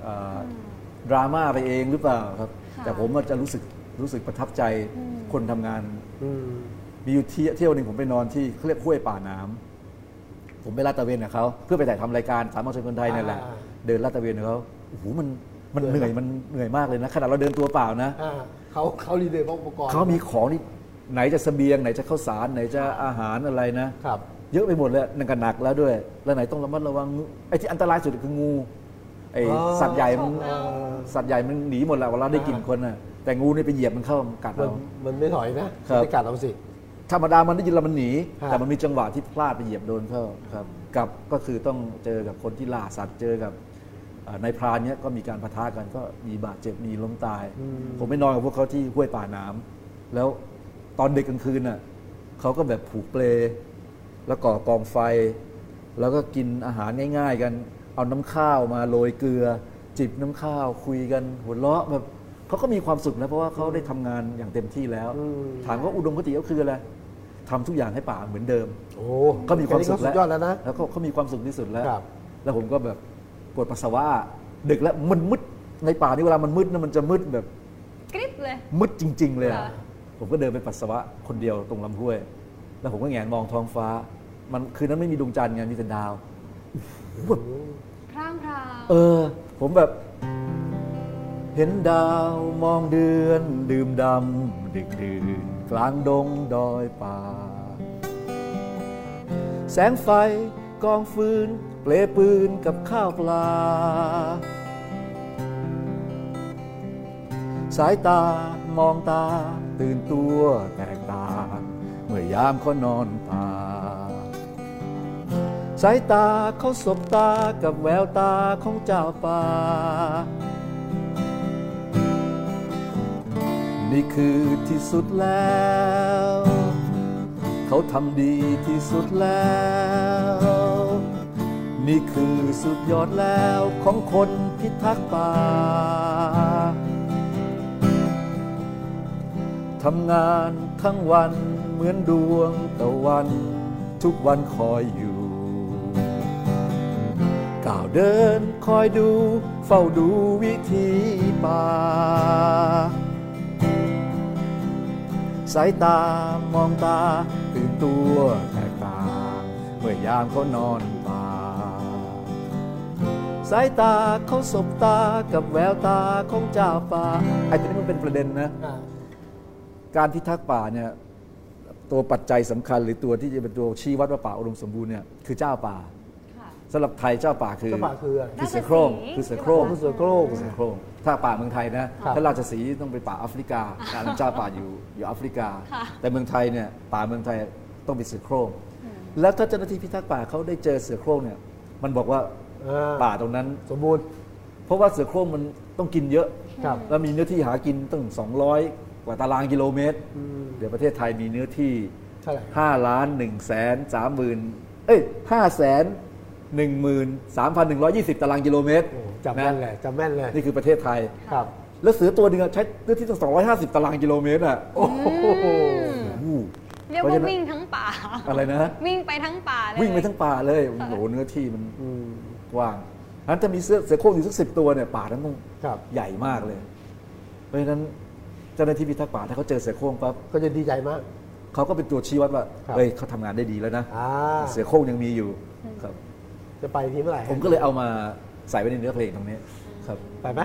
อ่า ดราม่าไปเองหรือเปล่าครับค่ะแต่ผมอะจะรู้สึกรู้สึกประทับใจอืมคนทำงานอืมมีอยู่ที่เที่ยวหนึ่งผมไปนอนที่เขาเรียกห้วยป่าน้ำผมไปลาดตระเวนกับเขาเพื่อไปถ่ายทำรายการสามารถชนคนไทยนี่แหละอ่าเดินลาดตระเวนกับเขาโอ้โหมันมันเหเหนื่นื่ออยยมันเหนื่อยมากเลยนะขนาดเราเดินตัวเปล่านะอ่าเขาเขารีเดย์อุปกรณ์เขามีของนี่ไหนจะเสบียงไหนจะข้าวสารไหนจะอาหารอะไรนะครับ เยอะไปหมดเลยนั่นก็หนักแล้วด้วย แล้วไหนต้องระมัดระวังงูไอ้ที่อันตรายสุดคืองู ไอ้อ๋อสัตว์ใหญ่มันเออสัตว์ใหญ่มันหนีหมดแหละเวลาได้กลิ่นคนน่ะแต่งูนี่ไปเหยียบมันเข้ากัดมันเรามันไม่ถอยนะครับมันจะกัดเราสิธรรมดามันได้ยินแล้วมันหนีครับแต่มันมีจังหวะที่พลาดไปเหยียบโดนเข้าครับกับก็คือต้องเจอกับคนที่ล่าสัตว์เจอกับเอ่อในพรานเนี้ยก็มีการปะทะกันก็มีบาดเจ็บมีล้มตาย ผมไปนอนกับพวกเขาที่ห้วยป่าน้ำแล้วตอนเด็กกลางคืนน่ะเขาก็แบบผูกเปลแล้วก่อกองไฟ แล้วก็กินอาหารง่าย ๆ กัน เอาน้ำข้าวมาโรยเกลือ จิบน้ำข้าวคุยกันหัวเราะแบบเขาก็มีความสุขนะเพราะว่าเขาได้ทำงานอย่างเต็มที่แล้วอืมถามว่าอุดมคติก็คืออะไรทำทุกอย่างให้ป่าเหมือนเดิมโอ้ก็มีความสุขแนี้ก็สุดยอดแล้วนะแล้วก็เขามีความสุขที่สุดแล้วครับแล้วผมก็แบบปวดปัสสาวะดึกแล้วมันมืดในป่านี่เวลามันมืดนะมันจะมืดแบบกริบเลยมืดจริง ๆ เลยอะค่ะผมก็เดินไปปัสสาวะคนเดียวตรงลำห้วย แล้วผมก็แงนมองท้องฟ้า มันคืนนั้นไม่มีดวงจันทร์ไงมีแต่ดาวแบบพ ร่างราวเออ ผมแบบ เห็นดาวมองเดือน ดื่มดำดึกดื่นกลางดงดอยป่า แสงไฟกองฟืน เปลปืนกับข้าวปลา สายตามองตาตื่นตัวแตกต่างเมื่อยามเขานอนป่า สายตาเขาสบตากับแววตาของเจ้าป่า นี่คือที่สุดแล้ว เขาทำดีที่สุดแล้ว นี่คือสุดยอดแล้วของคนพิทักษ์ป่าทำงานทั้งวันเหมือนดวงตะวัน ทุกวันคอยอยู่ ก้าวเดินคอยดู เฝ้าดูวิธีป่า สายตามองตา ตื่นตัวแตกต่างเมื่อยามเขานอนป่า สายตาเขาสบตากับแววตาของเจ้าป่าไอ้ตัวนี้มันเป็นประเด็นนะอ่าการพิทักษ์ป่าเนี่ยตัวปัจจัยสำคัญหรือตัวที่จะเป็นตัวชี้วัดว่าป่าอุดมสมบูรณ์เนี่ยคือเจ้าป่าค่ะ สำหรับไทยเจ้าป่าคือเจ้าป่าคืออะไร คือเสือโคร่งคือเสือโคร่งคือเสือโคร่ง เสือโคร่งถ้าป่าเมืองไทยนะ ครับ ถ้าราชสีห์ต้องไปป่าแอฟริกาการเจ้าป่าอยู่อยู่แอฟริกา ค่ะ แต่เมืองไทยเนี่ยป่าเมืองไทยต้องเป็นเสือโคร่งแล้วถ้าเจ้าหน้าที่พิทักษ์ป่าเขาได้เจอเสือโคร่งเนี่ยมันบอกว่าอ่าป่าตรงนั้น สมบูรณ์ เพราะว่าเสือโคร่งมันต้องกินเยอะ ครับ แล้วมีเนื้อที่หากินตั้ง 200 กว่าตารางกิโลเมตร อืม เดี๋ยวประเทศไทยมีเนื้อที่ เท่าไหร่ 5 ล้าน1แสน3หมื่นเอ้ย5แสน 1หมื่น3,120 ตารางกิโลเมตรโอ้จำแม่นเลยจำแม่นเลยนี่คือประเทศไทยครับ แล้วเสือตัวหนึงอะใช้เนื้อที่ตั้ง250 ตารางกิโลเมตรอะโอ้โหโอ้โหเรียกเพราะว่าฉะนั้นวิ่งทั้งป่าอะไรนะวิ่งไปทั้งป่าเลยวิ่งไปทั้งป่าเลยโอ้โหเนื้อที่มันอืมกว้างนั้นถ้ามีเสือเสือโคร่งอยู่สักสิบตัวเนี่ยป่านั้นต้องครับใหญ่มากเลย เพราะฉะนั้นเจ้าหน้าที่พิทักษ์ป่าถ้าเขาเจอเสือโคร่งปั๊บก็จะดีใจมากเขาก็เป็นตัวชี้วัดว่าครับเฮ้ยเขาทำงานได้ดีแล้วนะอ่าเสือโคร่งยังมีอยู่ครับ จะไปที่เมื่อไหร่ผมก็เลยเอามาใส่ไว้ในเนื้อเพลงตรงนี้ครับไปไหม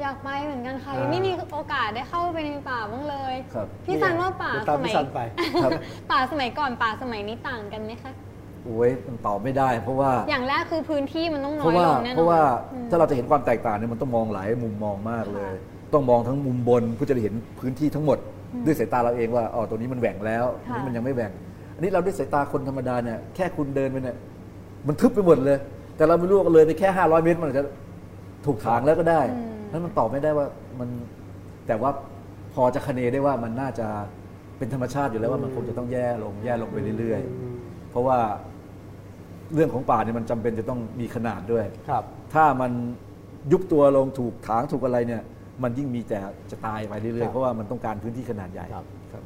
อยากไปเหมือนกันค่ะอ่ายังไม่มีโอกาสได้เข้าไปในป่าบ้างเลยครับพี่ซันว่าป่าเดี๋ยวสตามมัพี่ยซันไปครับป่าสมัยก่อนป่าสมัยนี้ต่างกันไหมคะโอ้ยมันตอบไม่ได้ เพราะว่าอย่างแรกคือพื้นที่มันต้องน้เพอยราะว่าลงแน่นอนเพราะว่าอืมถ้าเราจะเห็นความแตกต่างเนี่ยมันต้องมองหลายมุมมองมากเลย ต้องมองทั้งมุมบนเพื่อจะได้เห็นพื้นที่ทั้งหมด ด้วยสายตาเราเองว่าอ๋อตัวนี้มันแหว่งแล้วอันนี้มันยังไม่แหว่งอันนี้เราด้วยสายตาคนธรรมดาเนี่ยแค่คุณเดินไปเนี่ย มันทึบไปหมดเลย แต่เราไม่รู้ว่าเลยไปแค่ 500 เมตร มันอาจจะถูกทางแล้วก็ได้นั้นมันตอบไม่ได้ว่ามันแต่ว่าพอจะคะเนได้ว่ามันน่าจะเป็นธรรมชาติอยู่แล้วว่ามันคงจะต้องแย่ลงแย่ลงไปเรื่อยๆ เพราะว่าเรื่องของป่าเนี่ยมันจำเป็นจะต้องมีขนาดด้วยครับ ถ้ามันยุบตัวลงถูกถางถูกอะไรเนี่ย มันยิ่งมีแต่จะตายไปเรื่คอรัยบๆเพราะว่ามันต้องการพื้นที่ขนาดใหญ่ครับครับ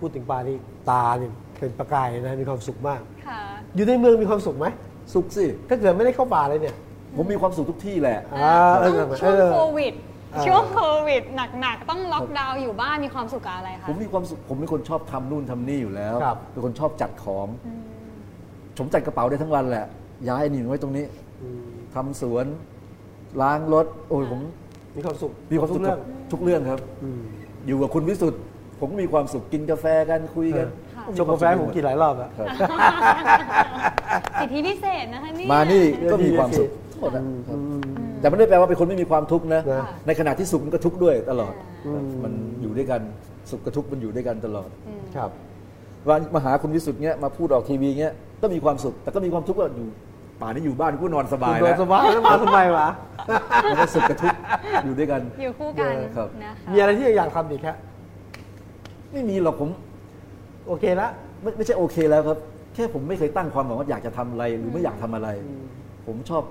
พูดถึงปลานี่ตาเนี่ย เป็นประกายนะมีความสุขมาก ค่ะ อยู่ในเมืองมีความสุขไหมสุขสิ ถ้าเกิดไม่ได้เข้าป่าเลยเนี่ย ผมมีความสุขทุกที่แหละ อ่าเออต้องเอช่วงอโควิดอ่าช่วงโควิดหนักๆ ต้องล็อกดาวน์อยู่บ้านมีความสุขกับอะไรคะผมมีความสุข ผมเป็นคนชอบทำนู่นทำนี่อยู่แล้ว ครับ เป็นคนชอบจัดของผมจัดกระเป๋าได้ทั้งวันแหละ ย้ายอันนี้ไว้ตรงนี้อืมทำสวน ล้างรถ โอ้ยผมมีความสุขมีความสุขทุกเรื่องกับทุกเรื่องครับ อืมอยู่กับคุณวิสุทธ์ ผมก็มีความสุขกินกาแฟกันคุยกันค่ะชงกาแฟให้ผมกินหลายรอบแล้วครับสิทธิพิเศษนะคะเนี่ยมานี่ก็ดีมีดีความสุขดีทั้งหมดนะอืมครับอืมแต่ไม่ได้แปลว่าเป็นคนไม่มีความทุกข์นะนะในขณะที่สุขมันก็ทุกข์ด้วยตลอดอืมมันอยู่ด้วยกันสุขกับทุกข์มันอยู่ด้วยกันตลอดอืมครับว่ามาหาคุณวิสุทธ์เงี้ยมาพูดออกทีวีเงี้ยก็มีความสุข แต่ก็มีความทุกข์ว่าอยู่ป่านนี้อยู่บ้านกูนอนสบายโดแล้นวสบายแล้วมาทำไมวะมันก็สุขกับทุกข์อยู่ด้วยกันอยู่คู่กันครับนะคะมีอะไรที่อยากทำอีกครับ ไม่มีหรอกผมโอเคละไม่ไม่ใช่โอเคแล้วครับ แค่ผมไม่เคยตั้งความหวังว่าอยากจะทำอะไรหรือไม่อยากทำอะไร ผมชอบ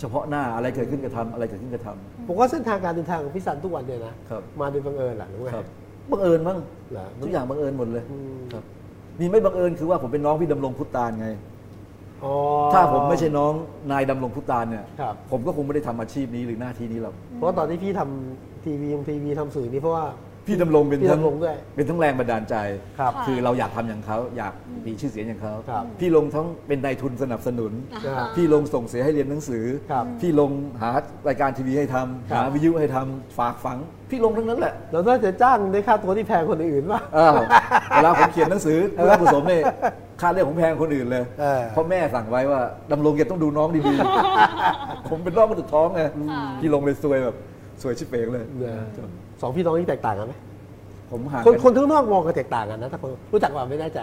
เฉพาะหน้าอะไรเกิดขึ้นก็ทำอะไรเกิดขึ้นก็ทำ ผมว่าเส้นทางการเดินทางของพี่สันทุกวันเนี่ยนะครับ มาโดยบังเอิญแหละหรือไงครับบังเอิญมั้งเหรอทุกอย่างบังเอิญหมดเลยอืมครับ มีไม่บังเอิญคือว่าผมเป็นน้องพี่ดำรงพุตตานไง อ๋อถ้าผมไม่ใช่น้องนายดำรงพุตตานเนี่ย ครับ ผมก็คงไม่ได้ทำอาชีพนี้หรือหน้าที่นี้หรอก เพราะตอนที่พี่ทำทีวีทีวีทำสื่อนี่เพราะว่า พี่ดำรงเป็นพี่ทั้งดำรงด้วยเป็นทั้งแรงบันดาลใจครับค่ะคือเราอยากทำอย่างเขาอยากมีชื่อเสียงอย่างเขาครับพี่ลงทั้งเป็นนายทุนสนับสนุน อ่าพี่ลงส่งเสียให้เรียนหนังสือ ครับพี่ลงหารายการทีวีให้ทำครับ หาวิทยุให้ทำฝากฝัง พี่ลงทั้งนั้นแหละเราน่าจะจ้างได้ค่าตัวที่แพงคนอื่นป่ะอ้าวเวลาผมเขียนหนังสือเพื่อกุศลเนี่ยค่าเรียกผมแพงคนอื่นเลยเออ เพราะแม่สั่งไว้ว่าดำรงแกต้องดูน้องดีๆ ผมเป็นร่องมาตุดท้องไงพี่ลงเลยซวยแบบซวยชิบเป๋งเลยเนี่ย สองพี่น้องนี่แตกต่างกันไหมผมห่างคนกันคนข้างนอกมองกันแตกต่างกันนะถ้าคนรู้จักว่าไม่แน่ใจ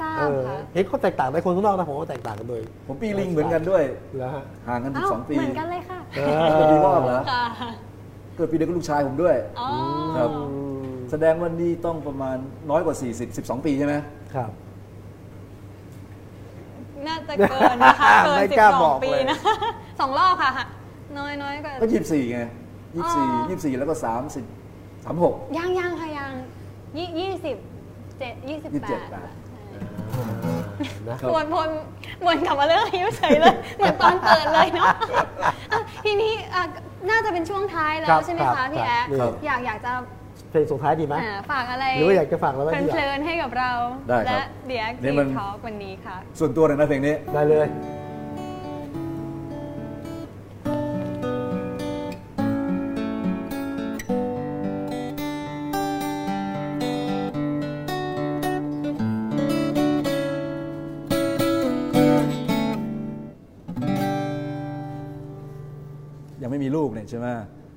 ทราเอบอค่ะเห็นเขาแตกต่างในคนข้างนอกนะผมว่าแตกต่างกันโดยผมปีลิงเหมือนกันด้วยแล้วฮะห่างกันอ้าว12ปีเหมือนกันเลยค่ะเอเกิดปีวอกเหรอค่ะเกิดปีเดียวกับลูกชายผมด้วยอ๋อครับอืมแสดงว่านี่ต้องประมาณน้อยกว่า 40 12 ปีใช่ไหมครับ น่าจะเกินนะคะเกินไม่สิบกล้าสอบองกปีเลยนะสองรอบค่ะน้อยน้อยกว่าก็24ไง อ๋อ24 24แล้วก็30 36ยังยังค่ะยังยี่ยี่สิบเจ็ดยี่สิบยี่สิบแปเจ็ดดแปดนะครับวนวนวนกลับมาเรื่องอายุเฉยเลย เหมือนตอนเปิดเลยเนาะอะทีนี้อะน่าจะเป็นช่วงท้ายแล้ครัวบใช่ไหมครัคะบพี่แอ๊ครับอยากอยากจะเพลงส่งท้ายดีไหม อ่าฝากอะไรหรือว่าอยากจะฝากอะไรไว้เพที่หลังลินๆให้กับเราได้ครับและเดียเนี่กียมันทอล์กวันนี้ค่ะ ส่วนตัวเลยนะเพลงนี้ ได้เลย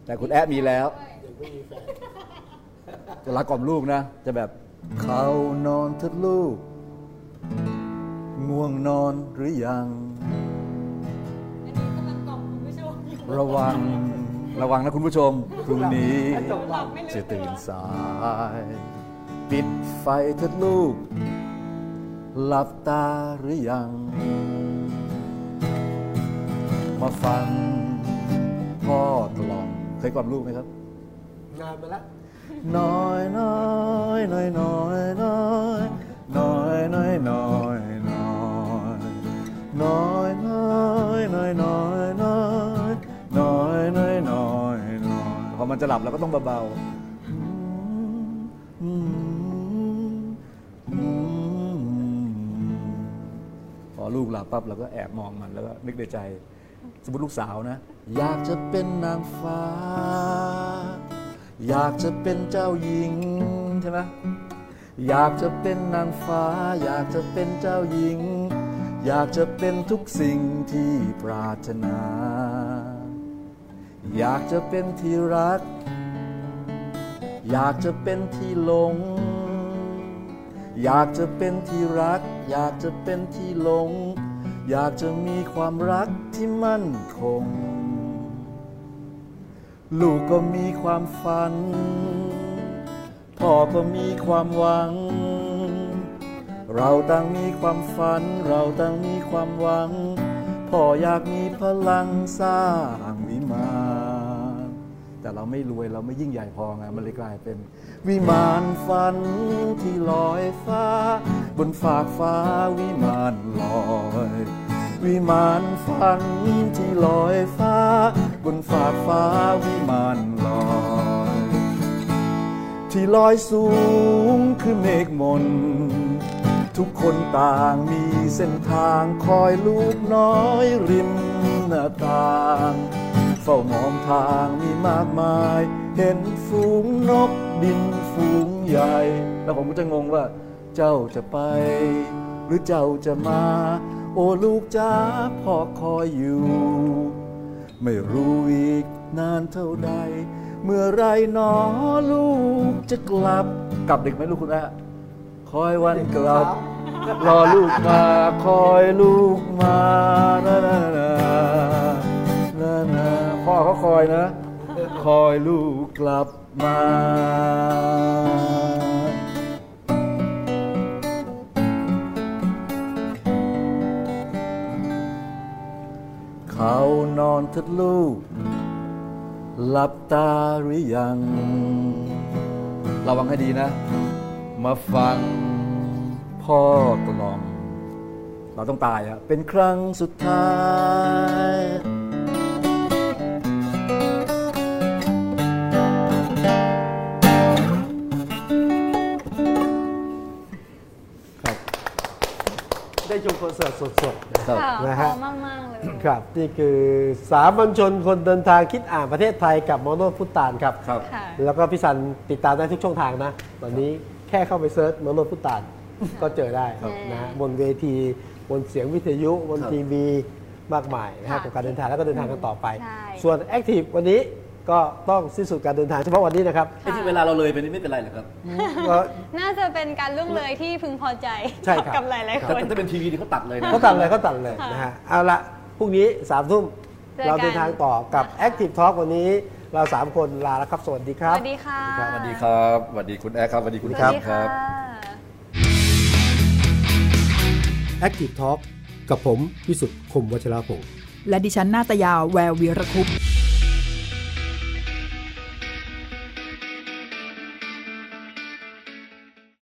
แต่คุณแอ๊ดมีแล้วจะรักกล่อมลูกนะ จะแบบเขานอนเถิดลูก ง่วงนอนหรือยัง ระวังระวังนะคุณผู้ชมพรุ่งนี้จะตื่นสาย ปิดไฟเถิดลูก หลับตาหรือยัง มาฟังพ่อกล่อม เคยกล่อมลูกไหมครับ งานมาแล้วน้อยน้อยน้อยน้อยน้อยน้อยน้อยน้อยน้อยน้อยน้อยน้อยน้อยน้อยน้อยน้อยน้อยน้อยพอมันจะหลับเราก็ต้องเบาๆอืมอืมพอลูกหลับปั๊บเราก็แอบมองมันแล้วก็นึกในใจ สมมติลูกสาวนะ อยากจะเป็นนางฟ้า อยากจะเป็นเจ้าหญิงใช่ไหมอยากจะเป็นนางฟ้า อยากจะเป็นเจ้าหญิง อยากจะเป็นทุกสิ่งที่ปรารถนา อยากจะเป็นที่รัก อยากจะเป็นที่หลง อยากจะเป็นที่รัก อยากจะเป็นที่หลง อยากจะมีความรักที่มั่นคง ลูกก็มีความฝัน พ่อก็มีความหวัง เราต่างมีความฝัน เราต่างมีความหวัง พ่ออยากมีพลังสร้างวิมานแต่เราไม่รวยเราไม่ยิ่งใหญ่พอไงมันเลยกลายเป็น วิมานฝันที่ลอยฟ้า บนฝากฟ้าวิมาน ลอย วิมานฝันที่ลอยฟ้า บนฝากฟ้าวิมานลอย ที่ลอยสูงคือเมฆมน ทุกคนต่างมีเส้นทางคอยลูกน้อยริมหน้าต่างเฝ้ามองทางมีมากมาย เห็นฝูงนกบินฝูงใหญ่ แล้วผมก็จะงงว่า เจ้าจะไป หรือเจ้าจะมา โอ้ลูกจ้าพ่อคอยอยู่ ไม่รู้อีกนานเท่าใด เมื่อไรหนอลูกจะกลับ กลับดึกไหมลูกคุณแม่คอยวันกลับ รอลูกมาคอยลูกมานะนะนะนะนะพ่อเขาคอยนะ คอยลูกกลับมา เขานอนเถิดลูก หลับตาหรือยัง ระวังให้ดีนะ มาฟังพ่อกล่อมเราต้องตายอะเป็นครั้งสุดท้าย ได้ชมคอนเสิร์ตสดๆนะครับ ค่ะนะพฮะอมาก ๆ เลย ครับนี่คือสามัญชนคนเดินทางคิดอ่านประเทศไทยกับโมโนพุตตานครับ ครับ ค่ะ แล้วก็พี่สันติดตามได้ทุกช่องทางนะ ตอนนี้แค่เข้าไป search มาโนช พุฒตาลก็เจอได้ครับนะฮะบนเวที บนเสียงวิทยุ บนครับ ทีวีมากมายนะฮะค่ะกับการเดินทางแล้วก็เดินทางกันต่อไป ใช่ ส่วน Active วันนี้ ก็ต้องสิ้นสุดการเดินทางเฉพาะวันนี้นะครับ ไอ้ที่เวลาเราเลยไปนี่ไม่เป็นไรเหรอครับ ก็ น่าจะเป็นการล่วงเลยที่พึงพอใจใช่ครับ กับหลายๆคแต่นถ้าเป็นทีวีนี่เขาตัดเลยนะ เขาตัดเลยเขาตัดเลยนะฮะเอาละพรุ่งนี้สามทุ่มเจอกัน เราเดินทางต่อกับ Active Talk วันนี้เราสามคนลาแล้วครับ สวัสดีคสรับ วัสดีค่ะสวัสดีครับสวัสดีคุณแอร์ครับสวัสดีคุณสควัรัสบดีค่ะ Active Talk กับผมวิสุทธ์คมวัชรพงศ์และดิฉันนาตยาแวววีรคุปต์